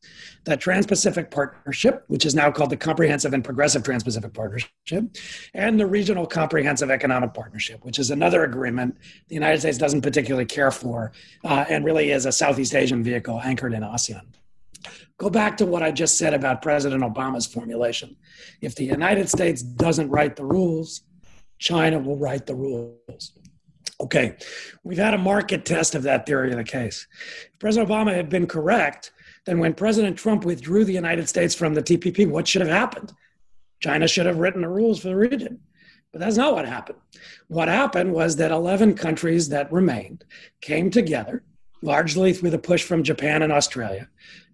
the Trans Pacific Partnership, which is now called the Comprehensive and Progressive Trans Pacific Partnership, and the Regional Comprehensive Economic Partnership, which is another agreement the United States doesn't particularly care for uh, and really is a Southeast Asian vehicle anchored in ASEAN. Go back to what I just said about President Obama's formulation. If the United States doesn't write the rules, China will write the rules. Okay, we've had a market test of that theory of the case. If President Obama had been correct, then when President Trump withdrew the United States from the TPP, what should have happened? China should have written the rules for the region. But that's not what happened. What happened was that 11 countries that remained came together, largely through the push from Japan and Australia,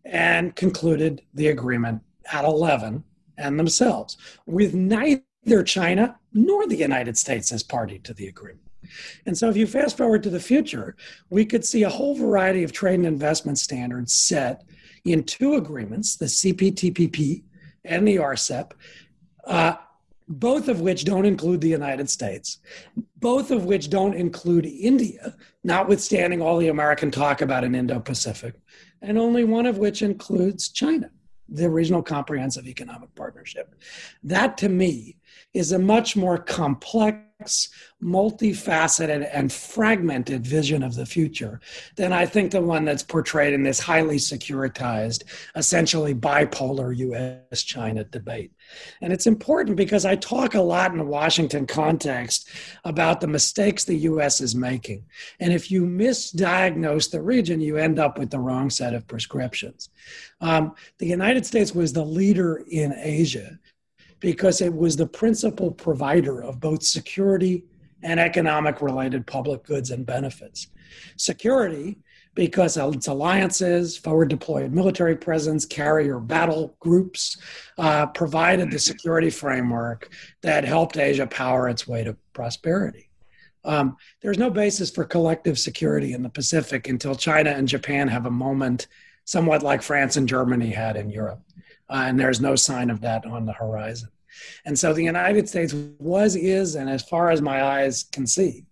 and concluded the agreement at 11 and themselves, with neither China nor the United States as party to the agreement. And so, if you fast forward to the future, we could see a whole variety of trade and investment standards set in two agreements the CPTPP and the RCEP, uh, both of which don't include the United States, both of which don't include India, notwithstanding all the American talk about an Indo Pacific, and only one of which includes China, the Regional Comprehensive Economic Partnership. That to me is a much more complex, multifaceted, and fragmented vision of the future than I think the one that's portrayed in this highly securitized, essentially bipolar US China debate. And it's important because I talk a lot in the Washington context about the mistakes the US is making. And if you misdiagnose the region, you end up with the wrong set of prescriptions. Um, the United States was the leader in Asia because it was the principal provider of both security and economic related public goods and benefits. Security, because its alliances, forward deployed military presence, carrier battle groups uh, provided the security framework that helped Asia power its way to prosperity. Um, there's no basis for collective security in the Pacific until China and Japan have a moment somewhat like France and Germany had in Europe uh, and there's no sign of that on the horizon. And so the United States was, is, and as far as my eyes can see,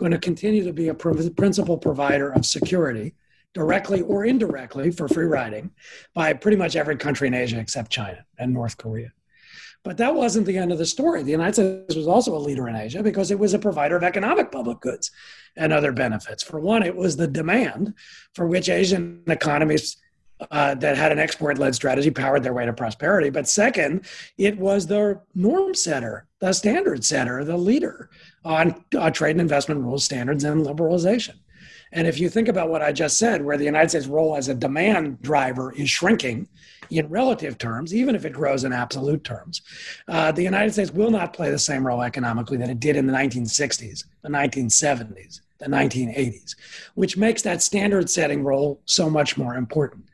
going to continue to be a principal provider of security, directly or indirectly, for free riding by pretty much every country in Asia except China and North Korea. But that wasn't the end of the story. The United States was also a leader in Asia because it was a provider of economic public goods and other benefits. For one, it was the demand for which Asian economies uh, that had an export led strategy powered their way to prosperity. But second, it was the norm setter, the standard setter, the leader on uh, trade and investment rules, standards, and liberalization. And if you think about what I just said, where the United States' role as a demand driver is shrinking in relative terms, even if it grows in absolute terms, uh, the United States will not play the same role economically that it did in the 1960s, the 1970s, the 1980s, which makes that standard setting role so much more important.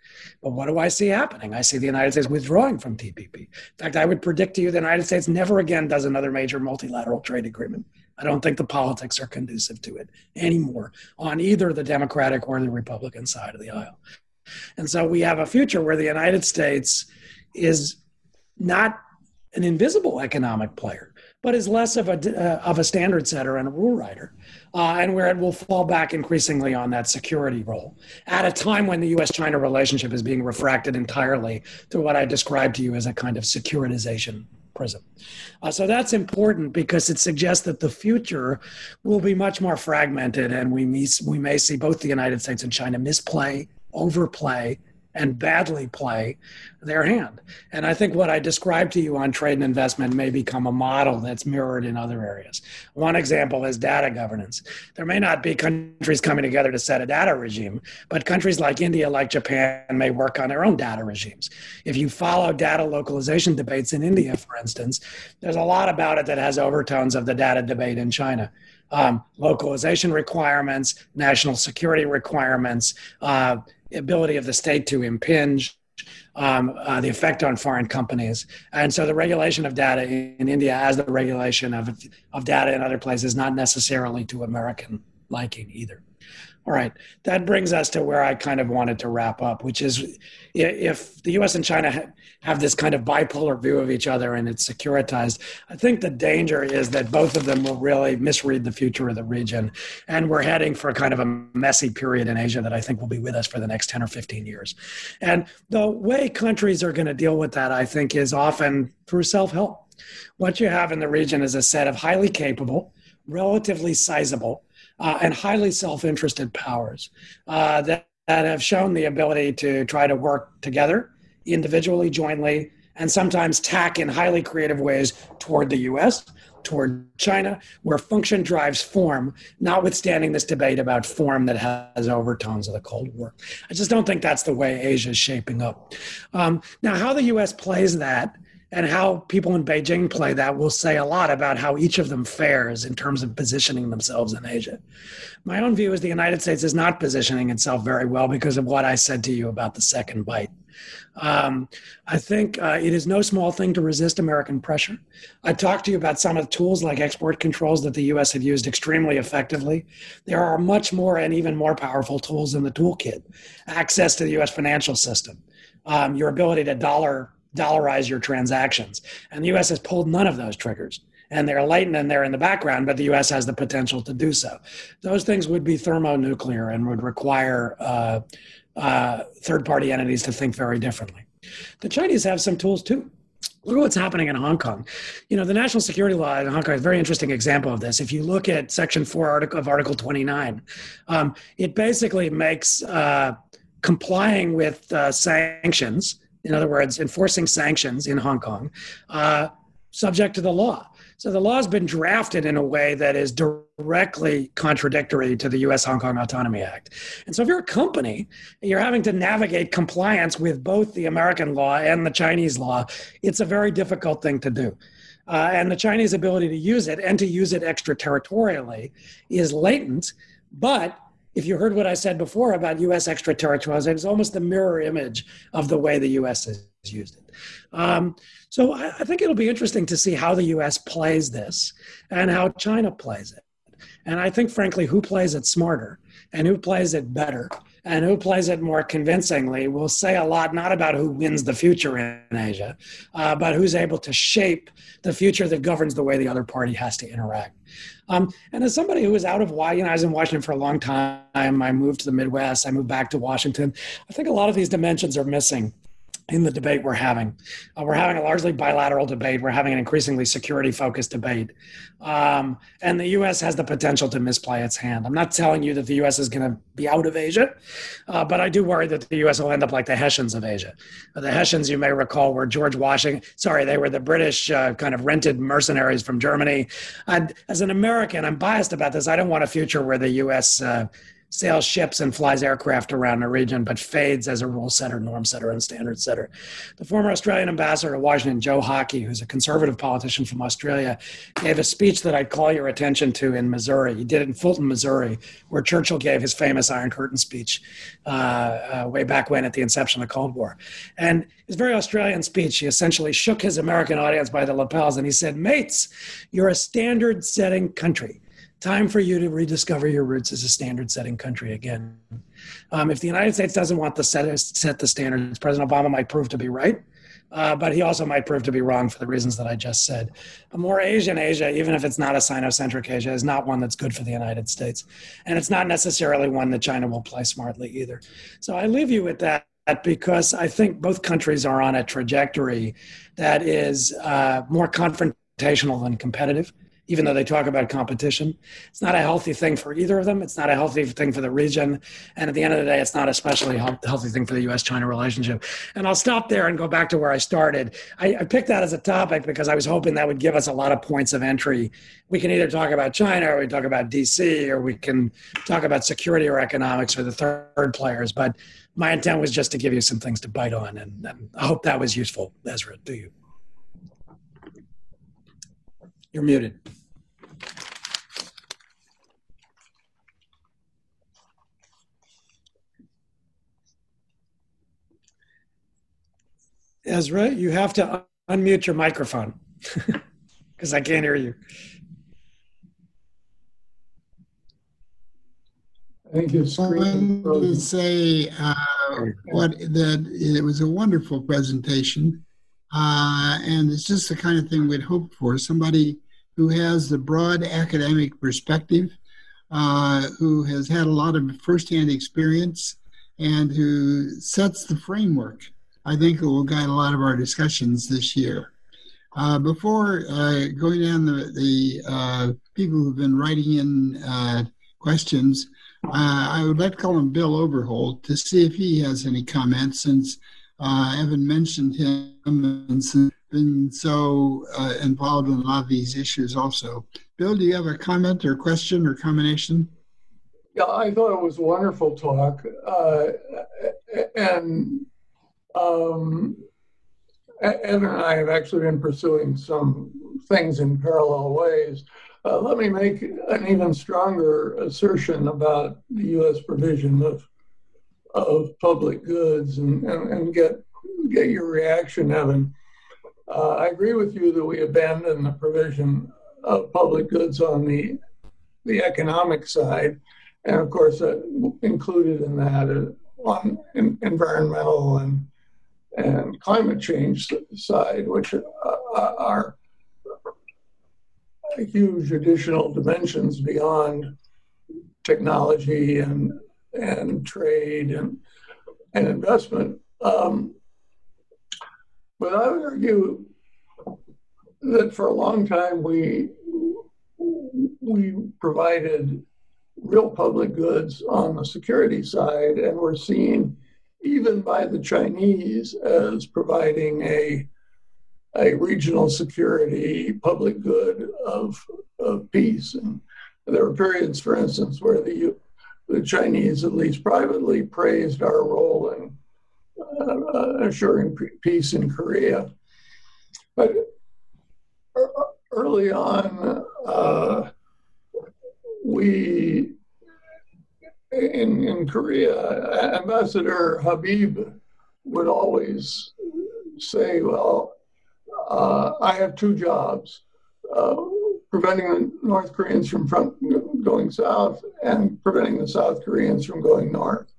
But what do I see happening? I see the United States withdrawing from TPP. In fact, I would predict to you the United States never again does another major multilateral trade agreement. I don't think the politics are conducive to it anymore on either the Democratic or the Republican side of the aisle. And so we have a future where the United States is not an invisible economic player, but is less of a uh, of a standard setter and a rule writer, uh, and where it will fall back increasingly on that security role at a time when the U.S.-China relationship is being refracted entirely through what I described to you as a kind of securitization prism. Uh, so that's important because it suggests that the future will be much more fragmented, and we we may see both the United States and China misplay, overplay, and badly play their hand. And I think what I described to you on trade and investment may become a model that's mirrored in other areas. One example is data governance. There may not be countries coming together to set a data regime, but countries like India, like Japan, may work on their own data regimes. If you follow data localization debates in India, for instance, there's a lot about it that has overtones of the data debate in China um, localization requirements, national security requirements, uh, ability of the state to impinge. Um, uh, the effect on foreign companies. And so the regulation of data in India, as the regulation of, of data in other places, not necessarily to American liking either. All right, that brings us to where I kind of wanted to wrap up, which is if the US and China have this kind of bipolar view of each other and it's securitized, I think the danger is that both of them will really misread the future of the region. And we're heading for kind of a messy period in Asia that I think will be with us for the next 10 or 15 years. And the way countries are going to deal with that, I think, is often through self help. What you have in the region is a set of highly capable, relatively sizable, uh, and highly self-interested powers uh, that, that have shown the ability to try to work together individually jointly and sometimes tack in highly creative ways toward the us toward china where function drives form notwithstanding this debate about form that has overtones of the cold war. I just don't think that's the way asia is shaping up. Um, now how the us plays that and how people in Beijing play that will say a lot about how each of them fares in terms of positioning themselves in Asia. My own view is the United States is not positioning itself very well because of what I said to you about the second bite. Um, I think uh, it is no small thing to resist American pressure. I talked to you about some of the tools like export controls that the US had used extremely effectively. There are much more and even more powerful tools in the toolkit access to the US financial system, um, your ability to dollar dollarize your transactions. And the US has pulled none of those triggers. And they're latent and they're in the background, but the US has the potential to do so. Those things would be thermonuclear and would require uh, uh, third party entities to think very differently. The Chinese have some tools too. Look at what's happening in Hong Kong. You know, the national security law in Hong Kong is a very interesting example of this. If you look at Section 4 of Article 29, um, it basically makes uh, complying with uh, sanctions in other words, enforcing sanctions in Hong Kong, uh, subject to the law. So the law has been drafted in a way that is directly contradictory to the US Hong Kong Autonomy Act. And so if you're a company, you're having to navigate compliance with both the American law and the Chinese law, it's a very difficult thing to do. Uh, and the Chinese ability to use it and to use it extraterritorially is latent, but if you heard what I said before about U.S. extraterritorialism, it's almost the mirror image of the way the U.S. has used it. Um, so I, I think it'll be interesting to see how the U.S. plays this and how China plays it. And I think, frankly, who plays it smarter and who plays it better and who plays it more convincingly will say a lot not about who wins the future in Asia, uh, but who's able to shape the future that governs the way the other party has to interact. Um, and as somebody who was out of Washington, you know, I was in Washington for a long time. I moved to the Midwest. I moved back to Washington. I think a lot of these dimensions are missing in the debate we're having. Uh, we're having a largely bilateral debate. We're having an increasingly security focused debate. Um, and the U.S. has the potential to misplay its hand. I'm not telling you that the U.S. is going to be out of Asia, uh, but I do worry that the U.S. will end up like the Hessians of Asia. Uh, the Hessians, you may recall, were George Washington. Sorry, they were the British uh, kind of rented mercenaries from Germany. And as an American, I'm biased about this. I don't want a future where the U.S uh, sails ships and flies aircraft around the region, but fades as a rule setter, norm setter, and standard setter. The former Australian ambassador to Washington, Joe Hockey, who's a conservative politician from Australia, gave a speech that I'd call your attention to in Missouri. He did it in Fulton, Missouri, where Churchill gave his famous Iron Curtain speech uh, uh, way back when at the inception of the Cold War. And his very Australian speech, he essentially shook his American audience by the lapels and he said, Mates, you're a standard setting country time for you to rediscover your roots as a standard setting country again. Um, if the United States doesn't want to set, set the standards, President Obama might prove to be right, uh, but he also might prove to be wrong for the reasons that I just said. A more Asian Asia, even if it's not a Sino-centric Asia, is not one that's good for the United States. And it's not necessarily one that China will play smartly either. So I leave you with that because I think both countries are on a trajectory that is uh, more confrontational than competitive even though they talk about competition. It's not a healthy thing for either of them. It's not a healthy thing for the region. And at the end of the day, it's not especially healthy thing for the US China relationship. And I'll stop there and go back to where I started. I, I picked that as a topic because I was hoping that would give us a lot of points of entry. We can either talk about China or we talk about DC or we can talk about security or economics or the third players. But my intent was just to give you some things to bite on. And, and I hope that was useful, Ezra. Do you? You're muted. Ezra, you have to unmute your microphone because I can't hear you. I think it's going to say uh, what that it was a wonderful presentation, uh, and it's just the kind of thing we'd hope for. Somebody who has the broad academic perspective, uh, who has had a lot of firsthand experience, and who sets the framework. I think it will guide a lot of our discussions this year. Uh, before uh, going down the, the uh, people who've been writing in uh, questions, uh, I would like to call him Bill Overholt to see if he has any comments since Evan mentioned him and been so uh, involved in a lot of these issues also. Bill, do you have a comment or question or combination? Yeah, I thought it was a wonderful talk. Uh, and um, Evan and I have actually been pursuing some things in parallel ways. Uh, let me make an even stronger assertion about the U.S. provision of of public goods and, and, and get get your reaction, Evan. Uh, I agree with you that we abandon the provision of public goods on the the economic side, and of course, uh, included in that uh, on in, environmental and and climate change side, which uh, are huge additional dimensions beyond technology and and trade and and investment. Um, but I would argue that for a long time we we provided real public goods on the security side, and we're seen even by the Chinese as providing a a regional security public good of of peace. And there were periods, for instance, where the the Chinese, at least privately, praised our role in uh, assuring peace in Korea. But early on, uh, we in in Korea, Ambassador Habib would always say, "Well, uh, I have two jobs: uh, preventing the North Koreans from front, going south and preventing the South Koreans from going north."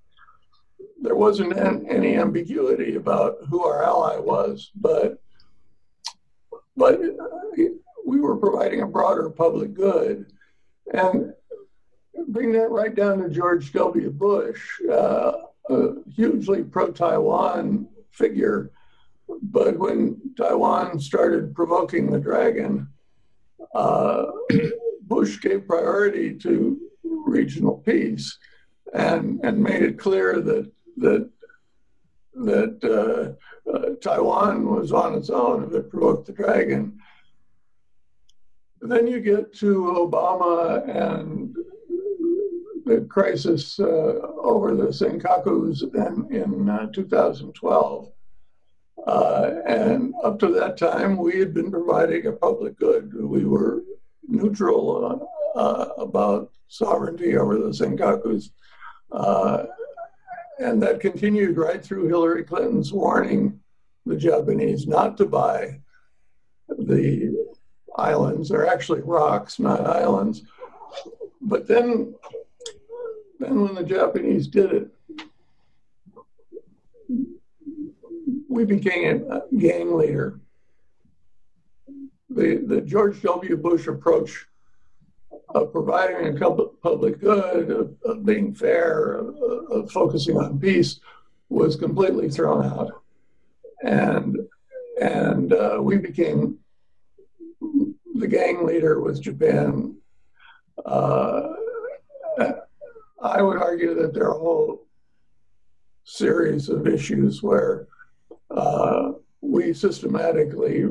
there wasn't any ambiguity about who our ally was, but but we were providing a broader public good, and bring that right down to George W. Bush, uh, a hugely pro-Taiwan figure, but when Taiwan started provoking the dragon, uh, Bush gave priority to regional peace and and made it clear that that that uh, uh, Taiwan was on its own if it provoked the dragon. Then you get to Obama and the crisis uh, over the Senkakus in, in uh, 2012. Uh, and up to that time, we had been providing a public good. We were neutral uh, about sovereignty over the Senkakus and that continued right through Hillary Clinton's warning the Japanese not to buy the islands. They're actually rocks, not islands. But then, then when the Japanese did it, we became a gang leader. The, the George W. Bush approach of providing a public good, of, of being fair, of, of, focusing on peace, was completely thrown out, and and uh, we became the gang leader with Japan. Uh, I would argue that there are a whole series of issues where uh, we systematically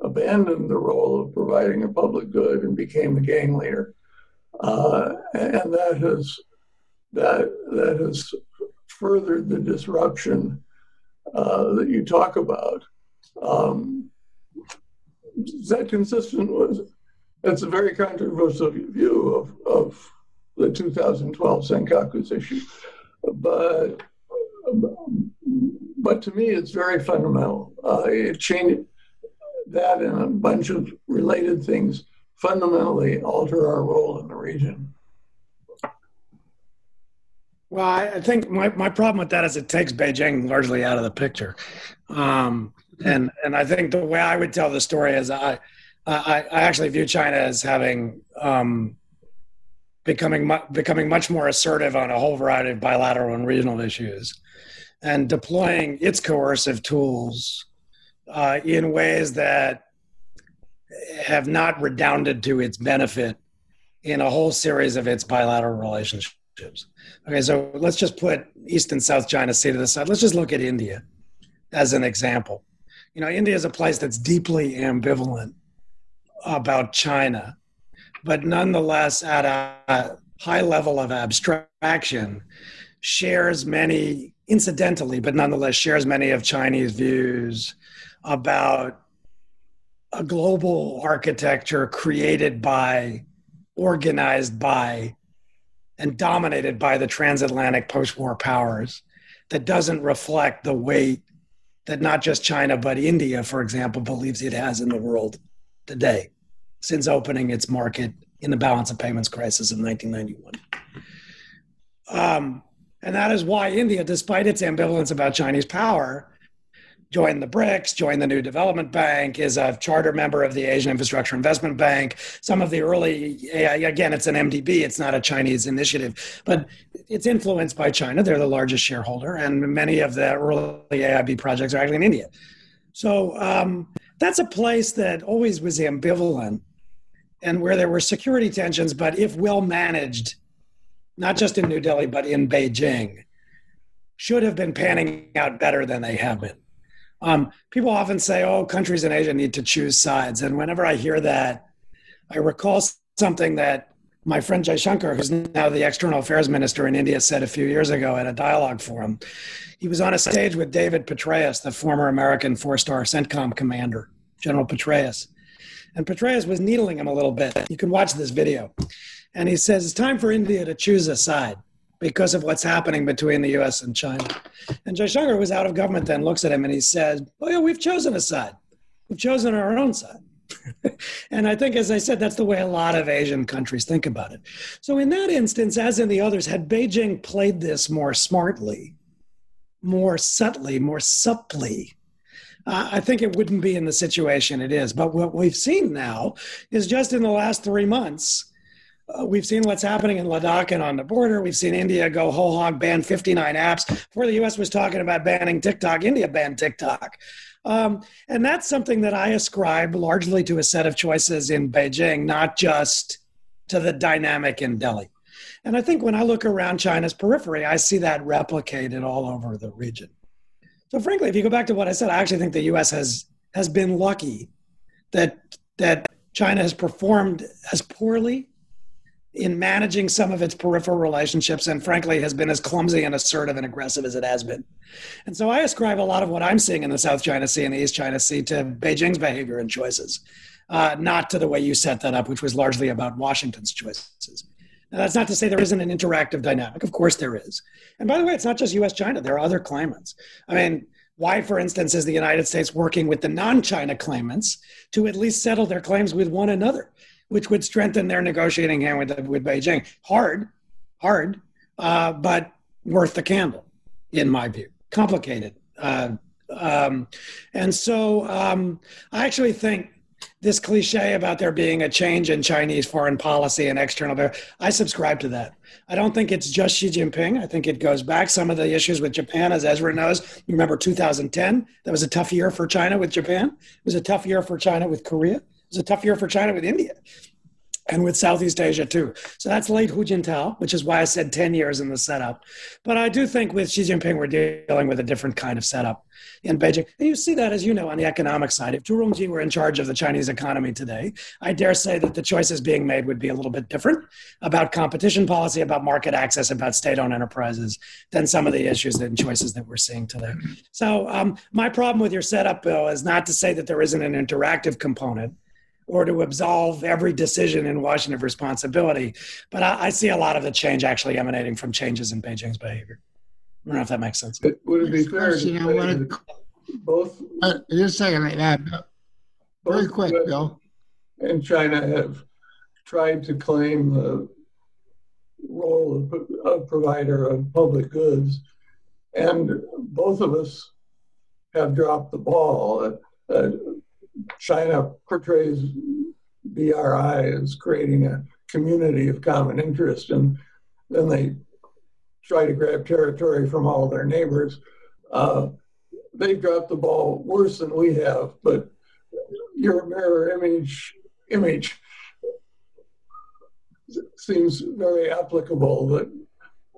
abandoned the role of providing a public good and became the gang leader, uh, and that has that that has furthered the disruption uh, that you talk about. Um, is that consistent with? That's a very controversial view of, of the 2012 Senkaku's issue, but but to me, it's very fundamental. Uh, it changed that and a bunch of related things fundamentally alter our role in the region. Well, I think my, my problem with that is it takes Beijing largely out of the picture. Um, and and I think the way I would tell the story is I I, I actually view China as having um, becoming mu- becoming much more assertive on a whole variety of bilateral and regional issues, and deploying its coercive tools uh, in ways that have not redounded to its benefit in a whole series of its bilateral relationships. Okay, so let's just put East and South China Sea to the side. Let's just look at India as an example. You know, India is a place that's deeply ambivalent about China, but nonetheless, at a high level of abstraction, shares many, incidentally, but nonetheless, shares many of Chinese views about a global architecture created by, organized by, and dominated by the transatlantic post war powers that doesn't reflect the weight that not just China, but India, for example, believes it has in the world today since opening its market in the balance of payments crisis of 1991. Um, and that is why India, despite its ambivalence about Chinese power, joined the BRICS, joined the New Development Bank, is a charter member of the Asian Infrastructure Investment Bank. Some of the early, again, it's an MDB, it's not a Chinese initiative, but it's influenced by China. They're the largest shareholder, and many of the early AIB projects are actually in India. So um, that's a place that always was ambivalent and where there were security tensions, but if well managed, not just in New Delhi, but in Beijing, should have been panning out better than they have been. Um, people often say, oh, countries in Asia need to choose sides. And whenever I hear that, I recall something that my friend Jaishankar, who's now the external affairs minister in India, said a few years ago at a dialogue forum. He was on a stage with David Petraeus, the former American four star CENTCOM commander, General Petraeus. And Petraeus was needling him a little bit. You can watch this video. And he says, It's time for India to choose a side because of what's happening between the US and China. And Jaishankar was out of government then, looks at him and he said, Oh, yeah, we've chosen a side. We've chosen our own side. and I think, as I said, that's the way a lot of Asian countries think about it. So, in that instance, as in the others, had Beijing played this more smartly, more subtly, more supply, I think it wouldn't be in the situation it is. But what we've seen now is just in the last three months, uh, we've seen what's happening in Ladakh and on the border. We've seen India go whole hog ban 59 apps. Before the US was talking about banning TikTok, India banned TikTok. Um, and that's something that I ascribe largely to a set of choices in Beijing, not just to the dynamic in Delhi. And I think when I look around China's periphery, I see that replicated all over the region. So frankly, if you go back to what I said, I actually think the US has has been lucky that that China has performed as poorly in managing some of its peripheral relationships and frankly has been as clumsy and assertive and aggressive as it has been. And so I ascribe a lot of what I'm seeing in the South China Sea and the East China Sea to Beijing's behavior and choices, uh, not to the way you set that up, which was largely about Washington's choices. Now, that's not to say there isn't an interactive dynamic. Of course, there is. And by the way, it's not just US China, there are other claimants. I mean, why, for instance, is the United States working with the non China claimants to at least settle their claims with one another? which would strengthen their negotiating hand with, with Beijing. Hard, hard, uh, but worth the candle, in my view. Complicated. Uh, um, and so um, I actually think this cliche about there being a change in Chinese foreign policy and external, I subscribe to that. I don't think it's just Xi Jinping. I think it goes back. Some of the issues with Japan, as Ezra knows, you remember 2010, that was a tough year for China with Japan. It was a tough year for China with Korea It was a tough year for China with India and with Southeast Asia too. So that's late Hu Jintao, which is why I said 10 years in the setup. But I do think with Xi Jinping, we're dealing with a different kind of setup in Beijing. And you see that, as you know, on the economic side. If Zhu Rongji were in charge of the Chinese economy today, I dare say that the choices being made would be a little bit different about competition policy, about market access, about state owned enterprises than some of the issues and choices that we're seeing today. So, um, my problem with your setup, Bill, is not to say that there isn't an interactive component or to absolve every decision in Washington of responsibility. But I, I, see a lot of the change actually emanating from changes in Beijing's behavior. I don't know if that makes sense. It Would it be fair to say that both? Uh, just a second, uh, very quick, Bill. And China have tried to claim the role of, of provider of public goods, and both of us have dropped the ball. Uh, China portrays BRI as creating a community of common interest, and then they try to grab territory from all their neighbors. Uh, they've dropped the ball worse than we have, but your mirror image image seems very applicable that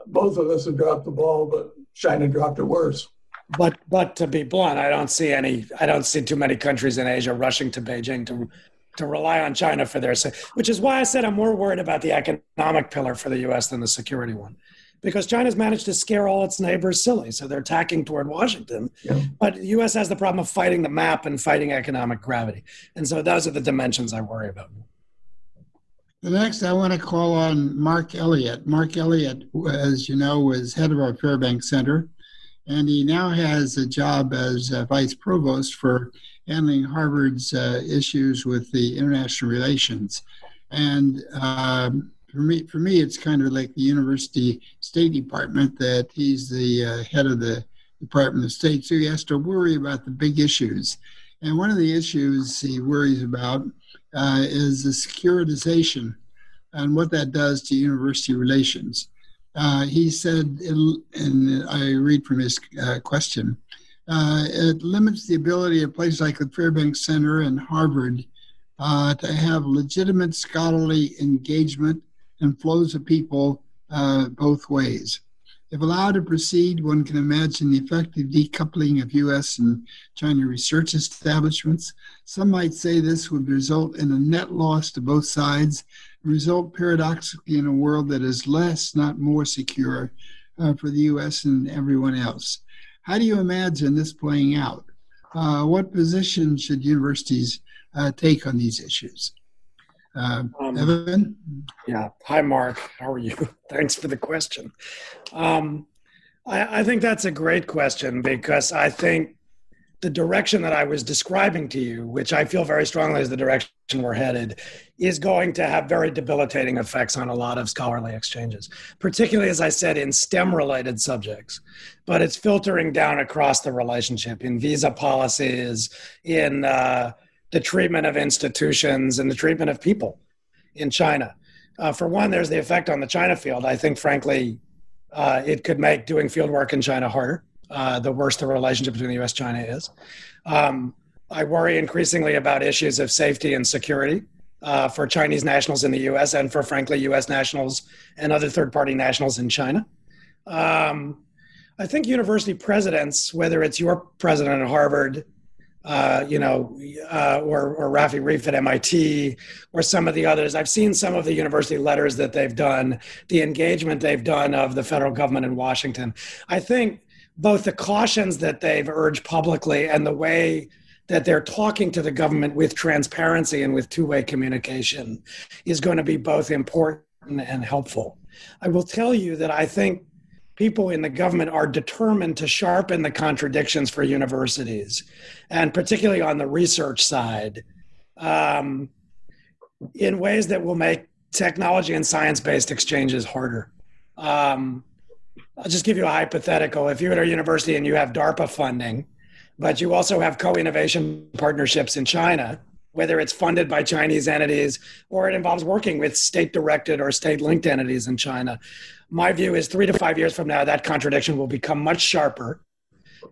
both of us have dropped the ball, but China dropped it worse. But but to be blunt, I don't see any. I don't see too many countries in Asia rushing to Beijing to to rely on China for their. Which is why I said I'm more worried about the economic pillar for the U.S. than the security one, because China's managed to scare all its neighbors silly, so they're tacking toward Washington. Yeah. But the U.S. has the problem of fighting the map and fighting economic gravity, and so those are the dimensions I worry about. The next, I want to call on Mark Elliott. Mark Elliott, as you know, was head of our Fairbanks Center and he now has a job as vice provost for handling Harvard's uh, issues with the international relations. And um, for me, for me, it's kind of like the University State Department that he's the uh, head of the Department of State, so he has to worry about the big issues. And one of the issues he worries about uh, is the securitization and what that does to university relations. Uh, he said, and I read from his uh, question, uh, it limits the ability of places like the Fairbanks Center and Harvard uh, to have legitimate scholarly engagement and flows of people uh, both ways. If allowed to proceed, one can imagine the effective decoupling of U.S. and China research establishments. Some might say this would result in a net loss to both sides result paradoxically in a world that is less, not more secure uh, for the U.S. and everyone else. How do you imagine this playing out? Uh, what position should universities uh, take on these issues? Uh, um, Evan? Yeah. Hi, Mark. How are you? Thanks for the question. Um, I, I think that's a great question because I think the direction that I was describing to you, which I feel very strongly is the direction we're headed, is going to have very debilitating effects on a lot of scholarly exchanges, particularly, as I said, in STEM related subjects. But it's filtering down across the relationship in visa policies, in uh, the treatment of institutions, and the treatment of people in China. Uh, for one, there's the effect on the China field. I think, frankly, uh, it could make doing field work in China harder uh, the worse the relationship between the US China is. Um, I worry increasingly about issues of safety and security uh, for Chinese nationals in the US and for, frankly, US nationals and other third party nationals in China. Um, I think university presidents, whether it's your president at Harvard, uh, you know, uh, or, or Rafi Reif at MIT, or some of the others. I've seen some of the university letters that they've done, the engagement they've done of the federal government in Washington. I think both the cautions that they've urged publicly and the way that they're talking to the government with transparency and with two way communication is going to be both important and helpful. I will tell you that I think people in the government are determined to sharpen the contradictions for universities, and particularly on the research side, um, in ways that will make technology and science based exchanges harder. Um, I'll just give you a hypothetical. If you're at a university and you have DARPA funding, but you also have co innovation partnerships in China, whether it's funded by Chinese entities or it involves working with state directed or state linked entities in China, my view is three to five years from now, that contradiction will become much sharper.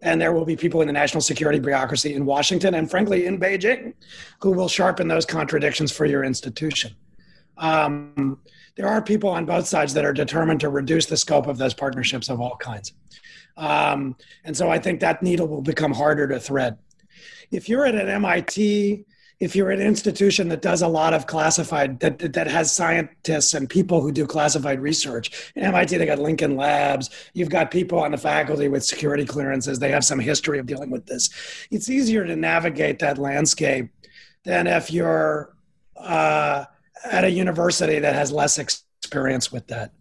And there will be people in the national security bureaucracy in Washington and, frankly, in Beijing who will sharpen those contradictions for your institution. Um, there are people on both sides that are determined to reduce the scope of those partnerships of all kinds. Um, and so I think that needle will become harder to thread. If you're at an MIT, if you're an institution that does a lot of classified that that has scientists and people who do classified research MIT they got Lincoln Labs you've got people on the faculty with security clearances they have some history of dealing with this it's easier to navigate that landscape than if you're uh, at a university that has less experience with that.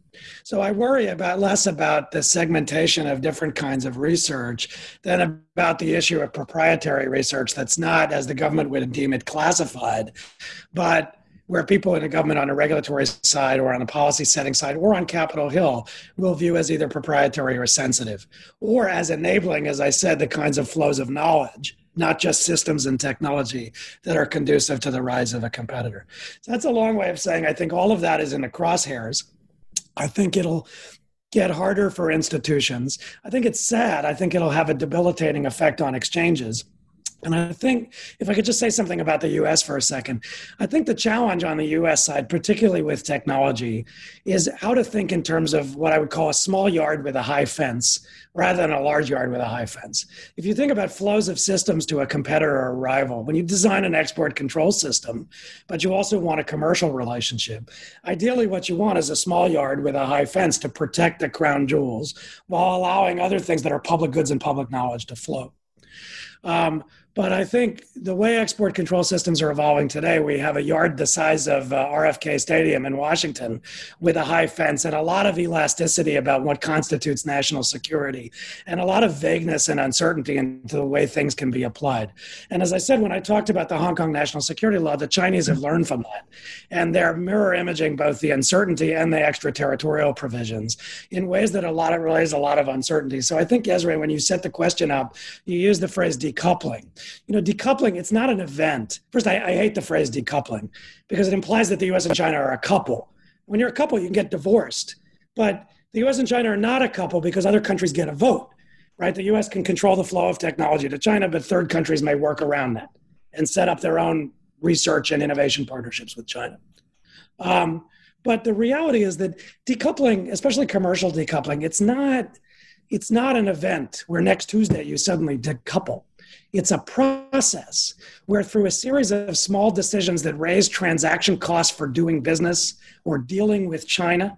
So I worry about less about the segmentation of different kinds of research than about the issue of proprietary research that's not, as the government would deem it, classified, but where people in the government on a regulatory side or on a policy setting side or on Capitol Hill will view as either proprietary or sensitive, or as enabling, as I said, the kinds of flows of knowledge not just systems and technology that are conducive to the rise of a competitor. So that's a long way of saying I think all of that is in the crosshairs. I think it'll get harder for institutions. I think it's sad. I think it'll have a debilitating effect on exchanges. And I think if I could just say something about the US for a second, I think the challenge on the US side, particularly with technology, is how to think in terms of what I would call a small yard with a high fence rather than a large yard with a high fence. If you think about flows of systems to a competitor or a rival, when you design an export control system, but you also want a commercial relationship, ideally what you want is a small yard with a high fence to protect the crown jewels while allowing other things that are public goods and public knowledge to flow. Um, but I think the way export control systems are evolving today, we have a yard the size of uh, RFK Stadium in Washington with a high fence and a lot of elasticity about what constitutes national security and a lot of vagueness and uncertainty into the way things can be applied. And as I said, when I talked about the Hong Kong national security law, the Chinese have learned from that. And they're mirror imaging both the uncertainty and the extraterritorial provisions in ways that a lot of relays a lot of uncertainty. So I think, Ezra, when you set the question up, you use the phrase decoupling you know, decoupling, it's not an event. First, I, I hate the phrase decoupling because it implies that the US and China are a couple. When you're a couple, you can get divorced. But the US and China are not a couple because other countries get a vote, right? The US can control the flow of technology to China, but third countries may work around that and set up their own research and innovation partnerships with China. Um, but the reality is that decoupling, especially commercial decoupling, it's not it's not an event where next Tuesday you suddenly decouple. It's a process where, through a series of small decisions that raise transaction costs for doing business or dealing with China,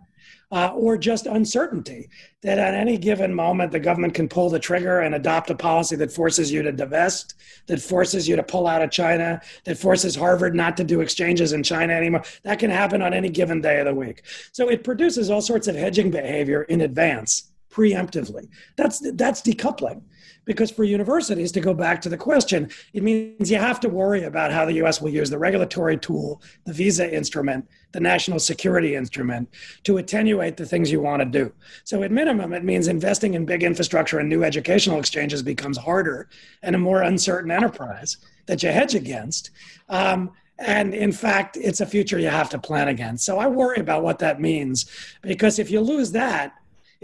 uh, or just uncertainty that at any given moment the government can pull the trigger and adopt a policy that forces you to divest, that forces you to pull out of China, that forces Harvard not to do exchanges in China anymore. That can happen on any given day of the week. So it produces all sorts of hedging behavior in advance, preemptively. That's that's decoupling. Because for universities, to go back to the question, it means you have to worry about how the US will use the regulatory tool, the visa instrument, the national security instrument to attenuate the things you want to do. So, at minimum, it means investing in big infrastructure and new educational exchanges becomes harder and a more uncertain enterprise that you hedge against. Um, and in fact, it's a future you have to plan against. So I worry about what that means because if you lose that,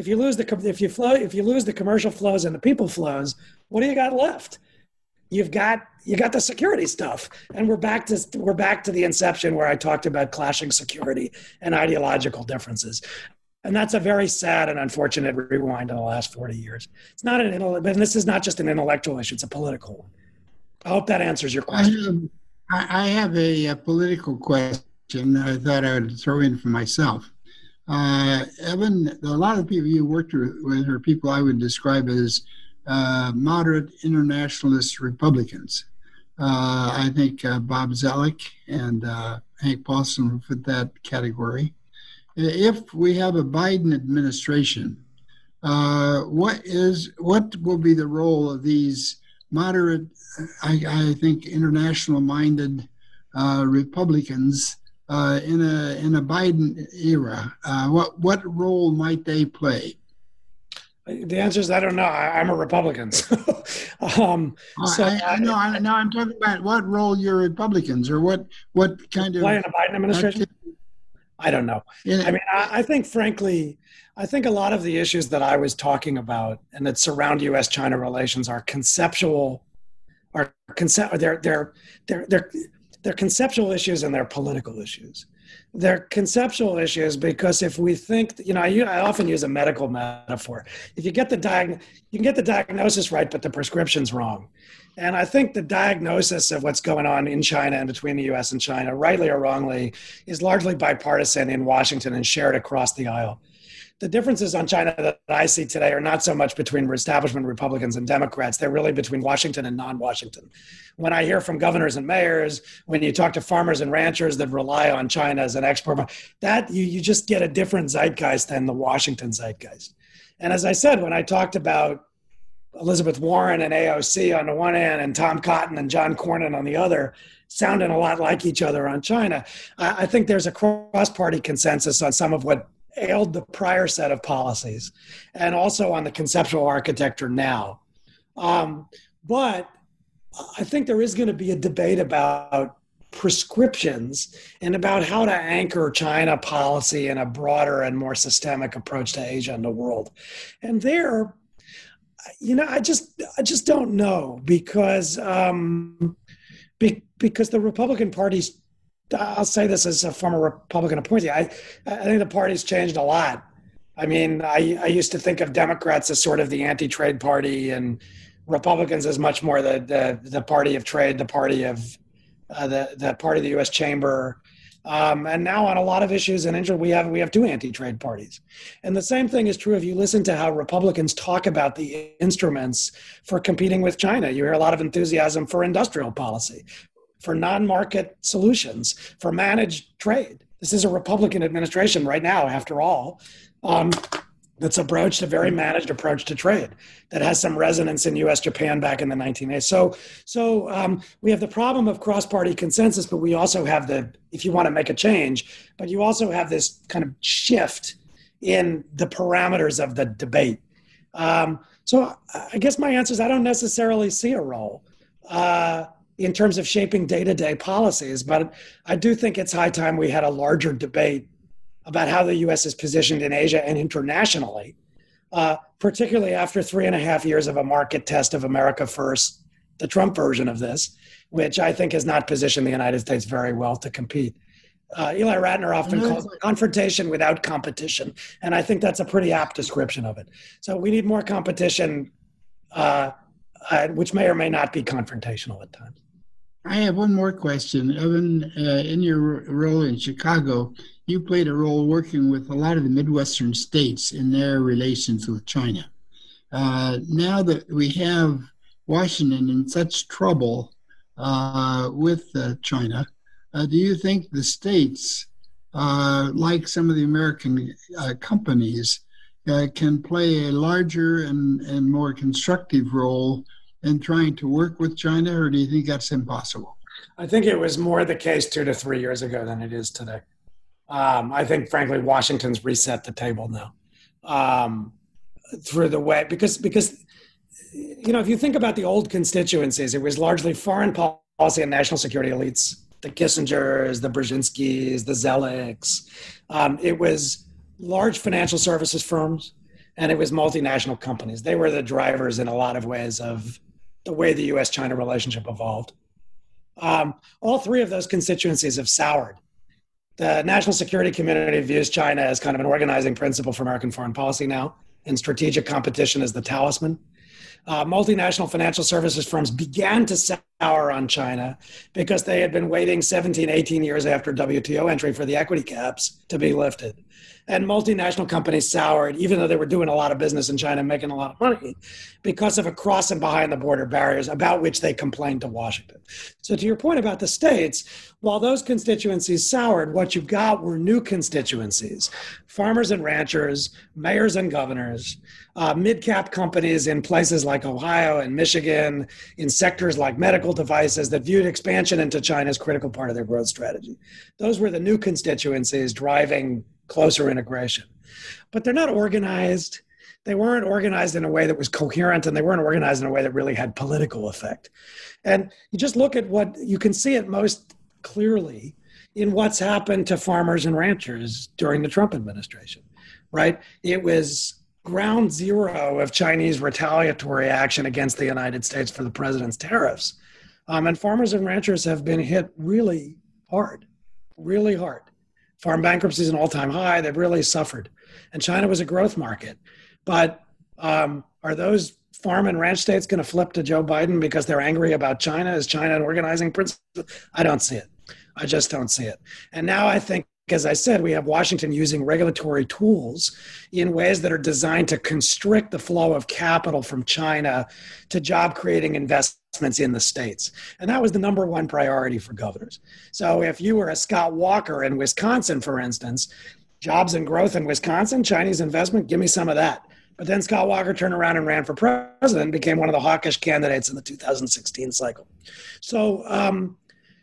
if you lose the if you flow if you lose the commercial flows and the people flows, what do you got left? You've got you got the security stuff, and we're back to we're back to the inception where I talked about clashing security and ideological differences. And that's a very sad and unfortunate rewind in the last 40 years. It's not an but this is not just an intellectual issue, it's a political one. I hope that answers your question. I um, have a, a political question I thought I would throw in for myself. Uh, Evan, a lot of people you worked with are people I would describe as uh, moderate internationalist Republicans. Uh, I think uh, Bob Zoellick and uh, Hank Paulson would fit that category. If we have a Biden administration, uh, what is what will be the role of these moderate, I, I think, international-minded Republicans uh, in a in a Biden era, uh, what what role might they play? The answer is I don't know. I, am a Republican. um, so I, I know. I, now I'm talking about what role your Republicans or what what kind of play in a Biden administration. I don't know. Yeah. I mean, I, I, think, frankly, I think a lot of the issues that I was talking about and that surround U.S.-China relations are conceptual, are concept. They're they're they're they're they're conceptual issues and they're political issues. They're conceptual issues because if we think, you know, I, I often use a medical metaphor. If you get the diag- you can get the diagnosis right, but the prescription's wrong. And I think the diagnosis of what's going on in China and between the US and China, rightly or wrongly, is largely bipartisan in Washington and shared across the aisle. The differences on China that I see today are not so much between establishment Republicans and Democrats. They're really between Washington and non Washington. When I hear from governors and mayors, when you talk to farmers and ranchers that rely on China as an export, that you, you just get a different zeitgeist than the Washington zeitgeist. And as I said, when I talked about Elizabeth Warren and AOC on the one hand, and Tom Cotton and John Cornyn on the other, sounding a lot like each other on China. I, I think there's a cross party consensus on some of what ailed the prior set of policies and also on the conceptual architecture now. Um, but I think there is going to be a debate about prescriptions and about how to anchor China policy in a broader and more systemic approach to Asia and the world. And there, you know, I just I just don't know because um, be, because the Republican Party's. I'll say this as a former Republican appointee. I I think the party's changed a lot. I mean, I I used to think of Democrats as sort of the anti-trade party, and Republicans as much more the the, the party of trade, the party of uh, the the party of the U.S. Chamber. Um, and now on a lot of issues in India, we have we have two anti-trade parties. And the same thing is true if you listen to how Republicans talk about the instruments for competing with China. You hear a lot of enthusiasm for industrial policy, for non-market solutions, for managed trade. This is a Republican administration right now, after all. Um, that's approached a very managed approach to trade that has some resonance in U.S. Japan back in the 1980s. So, so um, we have the problem of cross-party consensus, but we also have the if you want to make a change, but you also have this kind of shift in the parameters of the debate. Um, so, I guess my answer is I don't necessarily see a role. Uh, in terms of shaping day-to-day policies, but I do think it's high time we had a larger debate about how the U.S. is positioned in Asia and internationally, uh, particularly after three and a half years of a market test of America First, the Trump version of this, which I think has not positioned the United States very well to compete. Uh, Ely Ratner often calls it confrontation without competition, and I think that's a pretty apt description of it. So we need more competition, uh, uh which may or may not be confrontational at times. I have one more question. Evan, uh, in your role in Chicago, you played a role working with a lot of the Midwestern states in their relations with China. Uh, now that we have Washington in such trouble uh, with uh, China, uh, do you think the states, uh, like some of the American uh, can play a larger and, and more constructive role in trying to work with China, or do you think that's impossible? I think it was more the case two to three years ago than it is today. Um, I think, frankly, Washington's reset the table now um, through the way because because you know if you think about the old constituencies, it was largely foreign policy and national security elites, the Kissingers, the Brzezinskis, the Zoellicks. Um, it was large financial services firms, and it was multinational companies. They were the drivers in a lot of ways of the way the U.S.-China relationship evolved. Um, all three of those constituencies have soured the national security community views China as kind of an organizing principle for American foreign policy now, and strategic competition is the talisman. Uh, multinational financial services firms began to sour on China because they had been waiting 17, 18 years after WTO entry for the equity caps to be lifted and multinational companies soured, even though they were doing a lot of business in China, making a lot of money, because of a crossing behind the border barriers about which they complained to Washington. So, to your point about the states, while those constituencies soured, what you got were new constituencies farmers and ranchers, mayors and governors, uh, mid cap companies in places like Ohio and Michigan, in sectors like medical devices that viewed expansion into China as critical part of their growth strategy. Those were the new constituencies driving closer integration. But they're not organized. They weren't organized in a way that was coherent and they weren't organized in a way that really had political effect. And you just look at what you can see at most clearly in what's happened to farmers and ranchers during the Trump administration, right? It was ground zero of Chinese retaliatory action against the United States for the president's tariffs. Um, and farmers and ranchers have been hit really hard, really hard. Farm bankruptcy is an all time high. They've really suffered. And China was a growth market. But um, are those farm and ranch states going to flip to Joe Biden because they're angry about China? Is China an organizing principle? I don't see it. I just don't see it. And now I think as I said, we have Washington using regulatory tools in ways that are designed to constrict the flow of capital from China to job creating investments in the states. And that was the number one priority for governors. So if you were a Scott Walker in Wisconsin, for instance, jobs and growth in Wisconsin, Chinese investment, give me some of that. But then Scott Walker turned around and ran for president, became one of the hawkish candidates in the 2016 cycle. So, um,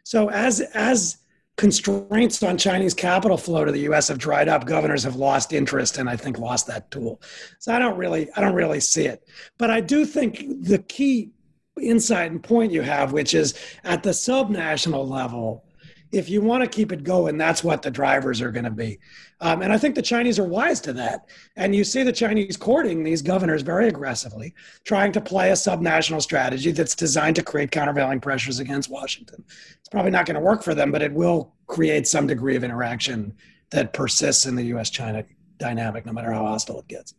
so as as constraints on Chinese capital flow to the U.S. have dried up. Governors have lost interest and I think lost that tool. So I don't really, I don't really see it. But I do think the key insight and point you have, which is at the subnational level, if you want to keep it going, that's what the drivers are going to be. Um, and I think the Chinese are wise to that. And you see the Chinese courting these governors very aggressively, trying to play a subnational strategy that's designed to create countervailing pressures against Washington. It's probably not going to work for them, but it will create some degree of interaction that persists in the US China dynamic, no matter how hostile it gets.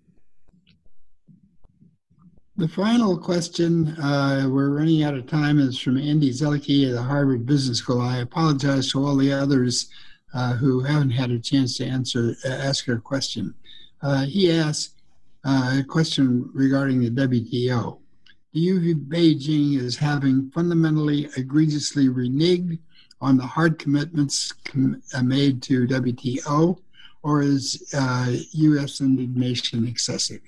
The final question, uh, we're running out of time, is from Andy Zelleke at the Harvard Business School. I apologize to all the others uh, who haven't had a chance to answer uh, ask her question. Uh, he asks uh, a question regarding the WTO. Do you view Beijing as having fundamentally egregiously reneged on the hard commitments com- uh, made to WTO, or is U.S. indignation excessive?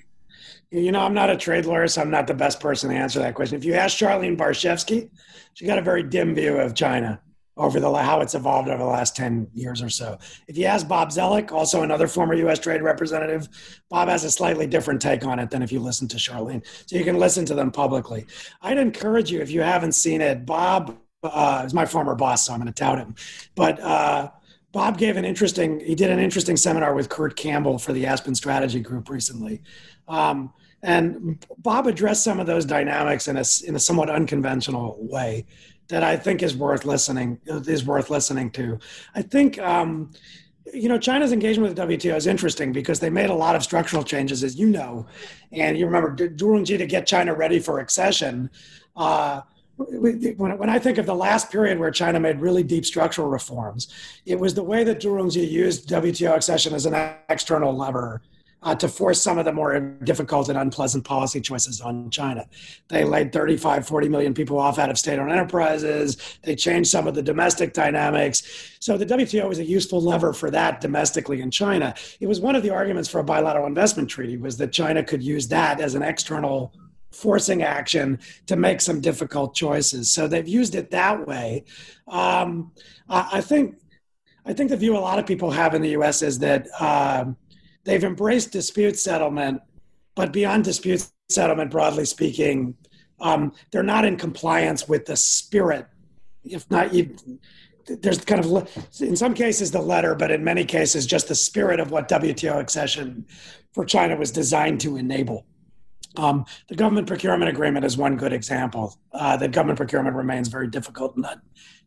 You know, I'm not a trade lawyer, so I'm not the best person to answer that question. If you ask Charlene Barshefsky, she got a very dim view of China over the how it's evolved over the last 10 years or so. If you ask Bob Zoellick, also another former US trade representative, Bob has a slightly different take on it than if you listen to Charlene. So you can listen to them publicly. I'd encourage you, if you haven't seen it, Bob uh, is my former boss, so I'm going to tout him. But uh, Bob gave an interesting, he did an interesting seminar with Kurt Campbell for the Aspen Strategy Group recently. Um, and Bob addressed some of those dynamics in a, in a somewhat unconventional way that I think is worth listening is worth listening to. I think um, you know China's engagement with WTO is interesting because they made a lot of structural changes, as you know, and you remember Zhu to get China ready for accession. Uh, when, when I think of the last period where China made really deep structural reforms, it was the way that Zhu Rongji used WTO accession as an external lever uh, to force some of the more difficult and unpleasant policy choices on China. They laid 35, 40 million people off out of state owned enterprises. They changed some of the domestic dynamics. So the WTO was a useful lever for that domestically in China. It was one of the arguments for a bilateral investment treaty was that China could use that as an external forcing action to make some difficult choices. So they've used it that way. Um, I, think I think the view a lot of people have in the U.S. is that um, they've embraced dispute settlement, but beyond dispute settlement, broadly speaking, um, they're not in compliance with the spirit. If not, there's kind of in some cases the letter, but in many cases just the spirit of what WTO accession for China was designed to enable. Um, the government procurement agreement is one good example. Uh, that government procurement remains very difficult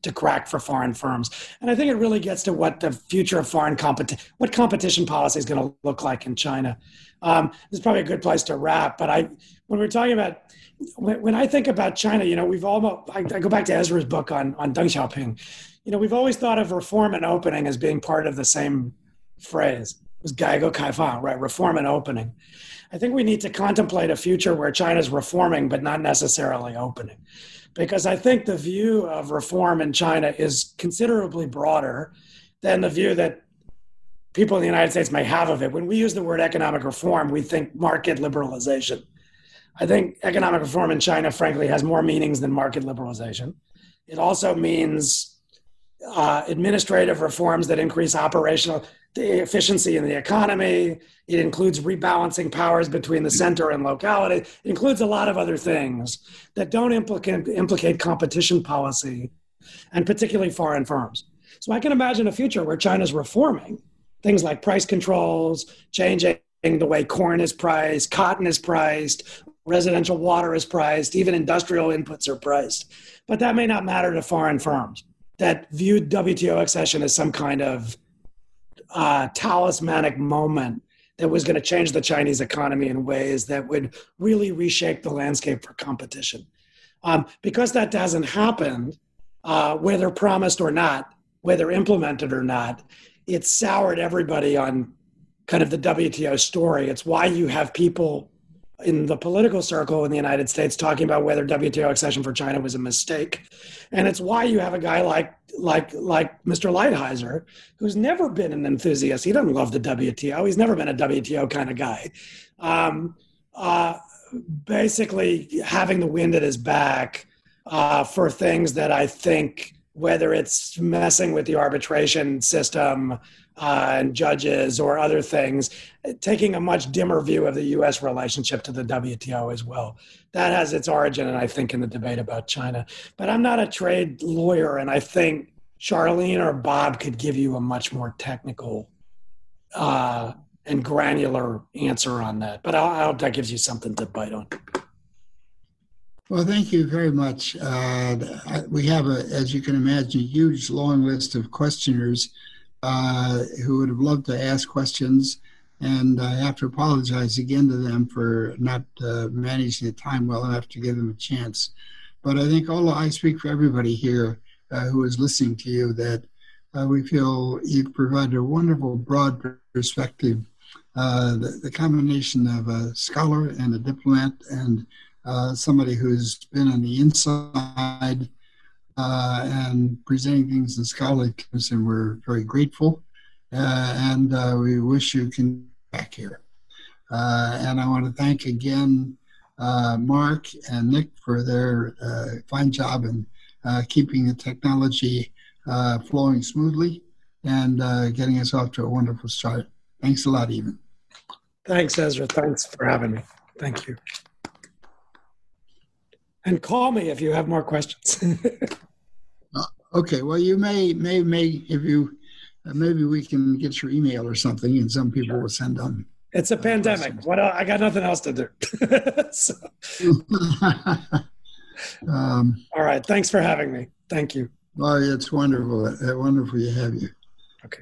to crack for foreign firms, and I think it really gets to what the future of foreign competition, what competition policy is going to look like in China. Um, this is probably a good place to wrap. But I, when we're talking about, when, when I think about China, you know, we've almost. I, I go back to Ezra's book on on Deng Xiaoping. You know, we've always thought of reform and opening as being part of the same phrase. It was Gaige Kaifang, right? Reform and opening. I think we need to contemplate a future where China's reforming, but not necessarily opening. Because I think the view of reform in China is considerably broader than the view that people in the United States may have of it. When we use the word economic reform, we think market liberalization. I think economic reform in China, frankly, has more meanings than market liberalization. It also means uh, administrative reforms that increase operational efficiency in the economy. It includes rebalancing powers between the center and locality. It includes a lot of other things that don't implicate, implicate competition policy and particularly foreign firms. So I can imagine a future where China's reforming things like price controls, changing the way corn is priced, cotton is priced, residential water is priced, even industrial inputs are priced. But that may not matter to foreign firms that viewed WTO accession as some kind of uh, talismanic moment that was going to change the Chinese economy in ways that would really reshape the landscape for competition. Um, because that hasn't happened, uh, whether promised or not, whether implemented or not, it soured everybody on kind of the WTO story. It's why you have people in the political circle in the United States talking about whether WTO accession for China was a mistake. And it's why you have a guy like like like Mr. Lighthizer, who's never been an enthusiast. He doesn't love the WTO. He's never been a WTO kind of guy. Um, uh, basically, having the wind at his back uh, for things that I think, whether it's messing with the arbitration system, uh, and judges or other things, taking a much dimmer view of the U.S. relationship to the WTO as well. That has its origin, and I think, in the debate about China. But I'm not a trade lawyer, and I think Charlene or Bob could give you a much more technical uh, and granular answer on that. But I hope that gives you something to bite on. Well, thank you very much. Uh, we have, a, as you can imagine, a huge long list of questioners uh, who would have loved to ask questions. And I have to apologize again to them for not uh, managing the time well enough to give them a chance. But I think all I speak for everybody here uh, who is listening to you that uh, we feel you provided a wonderful broad perspective. Uh, the, the, combination of a scholar and a diplomat and uh, somebody who's been on the inside uh, and presenting things in scholarly terms, and we're very grateful. Uh, and uh, we wish you can back here. Uh, and I want to thank again uh, Mark and Nick for their uh, fine job in keeping the technology flowing smoothly and getting us off to a wonderful start. Thanks a lot, Evan. Thanks, Ezra. Thanks for having me. Thank you. And call me if you have more questions. Okay, well, you may, may, may, if you, uh, maybe we can get your email or something, and some people will send them. It's a uh, pandemic. What I got nothing else to do. so. um, All right. Thanks for having me. Thank you. Well, it's wonderful. Uh, wonderful to have you.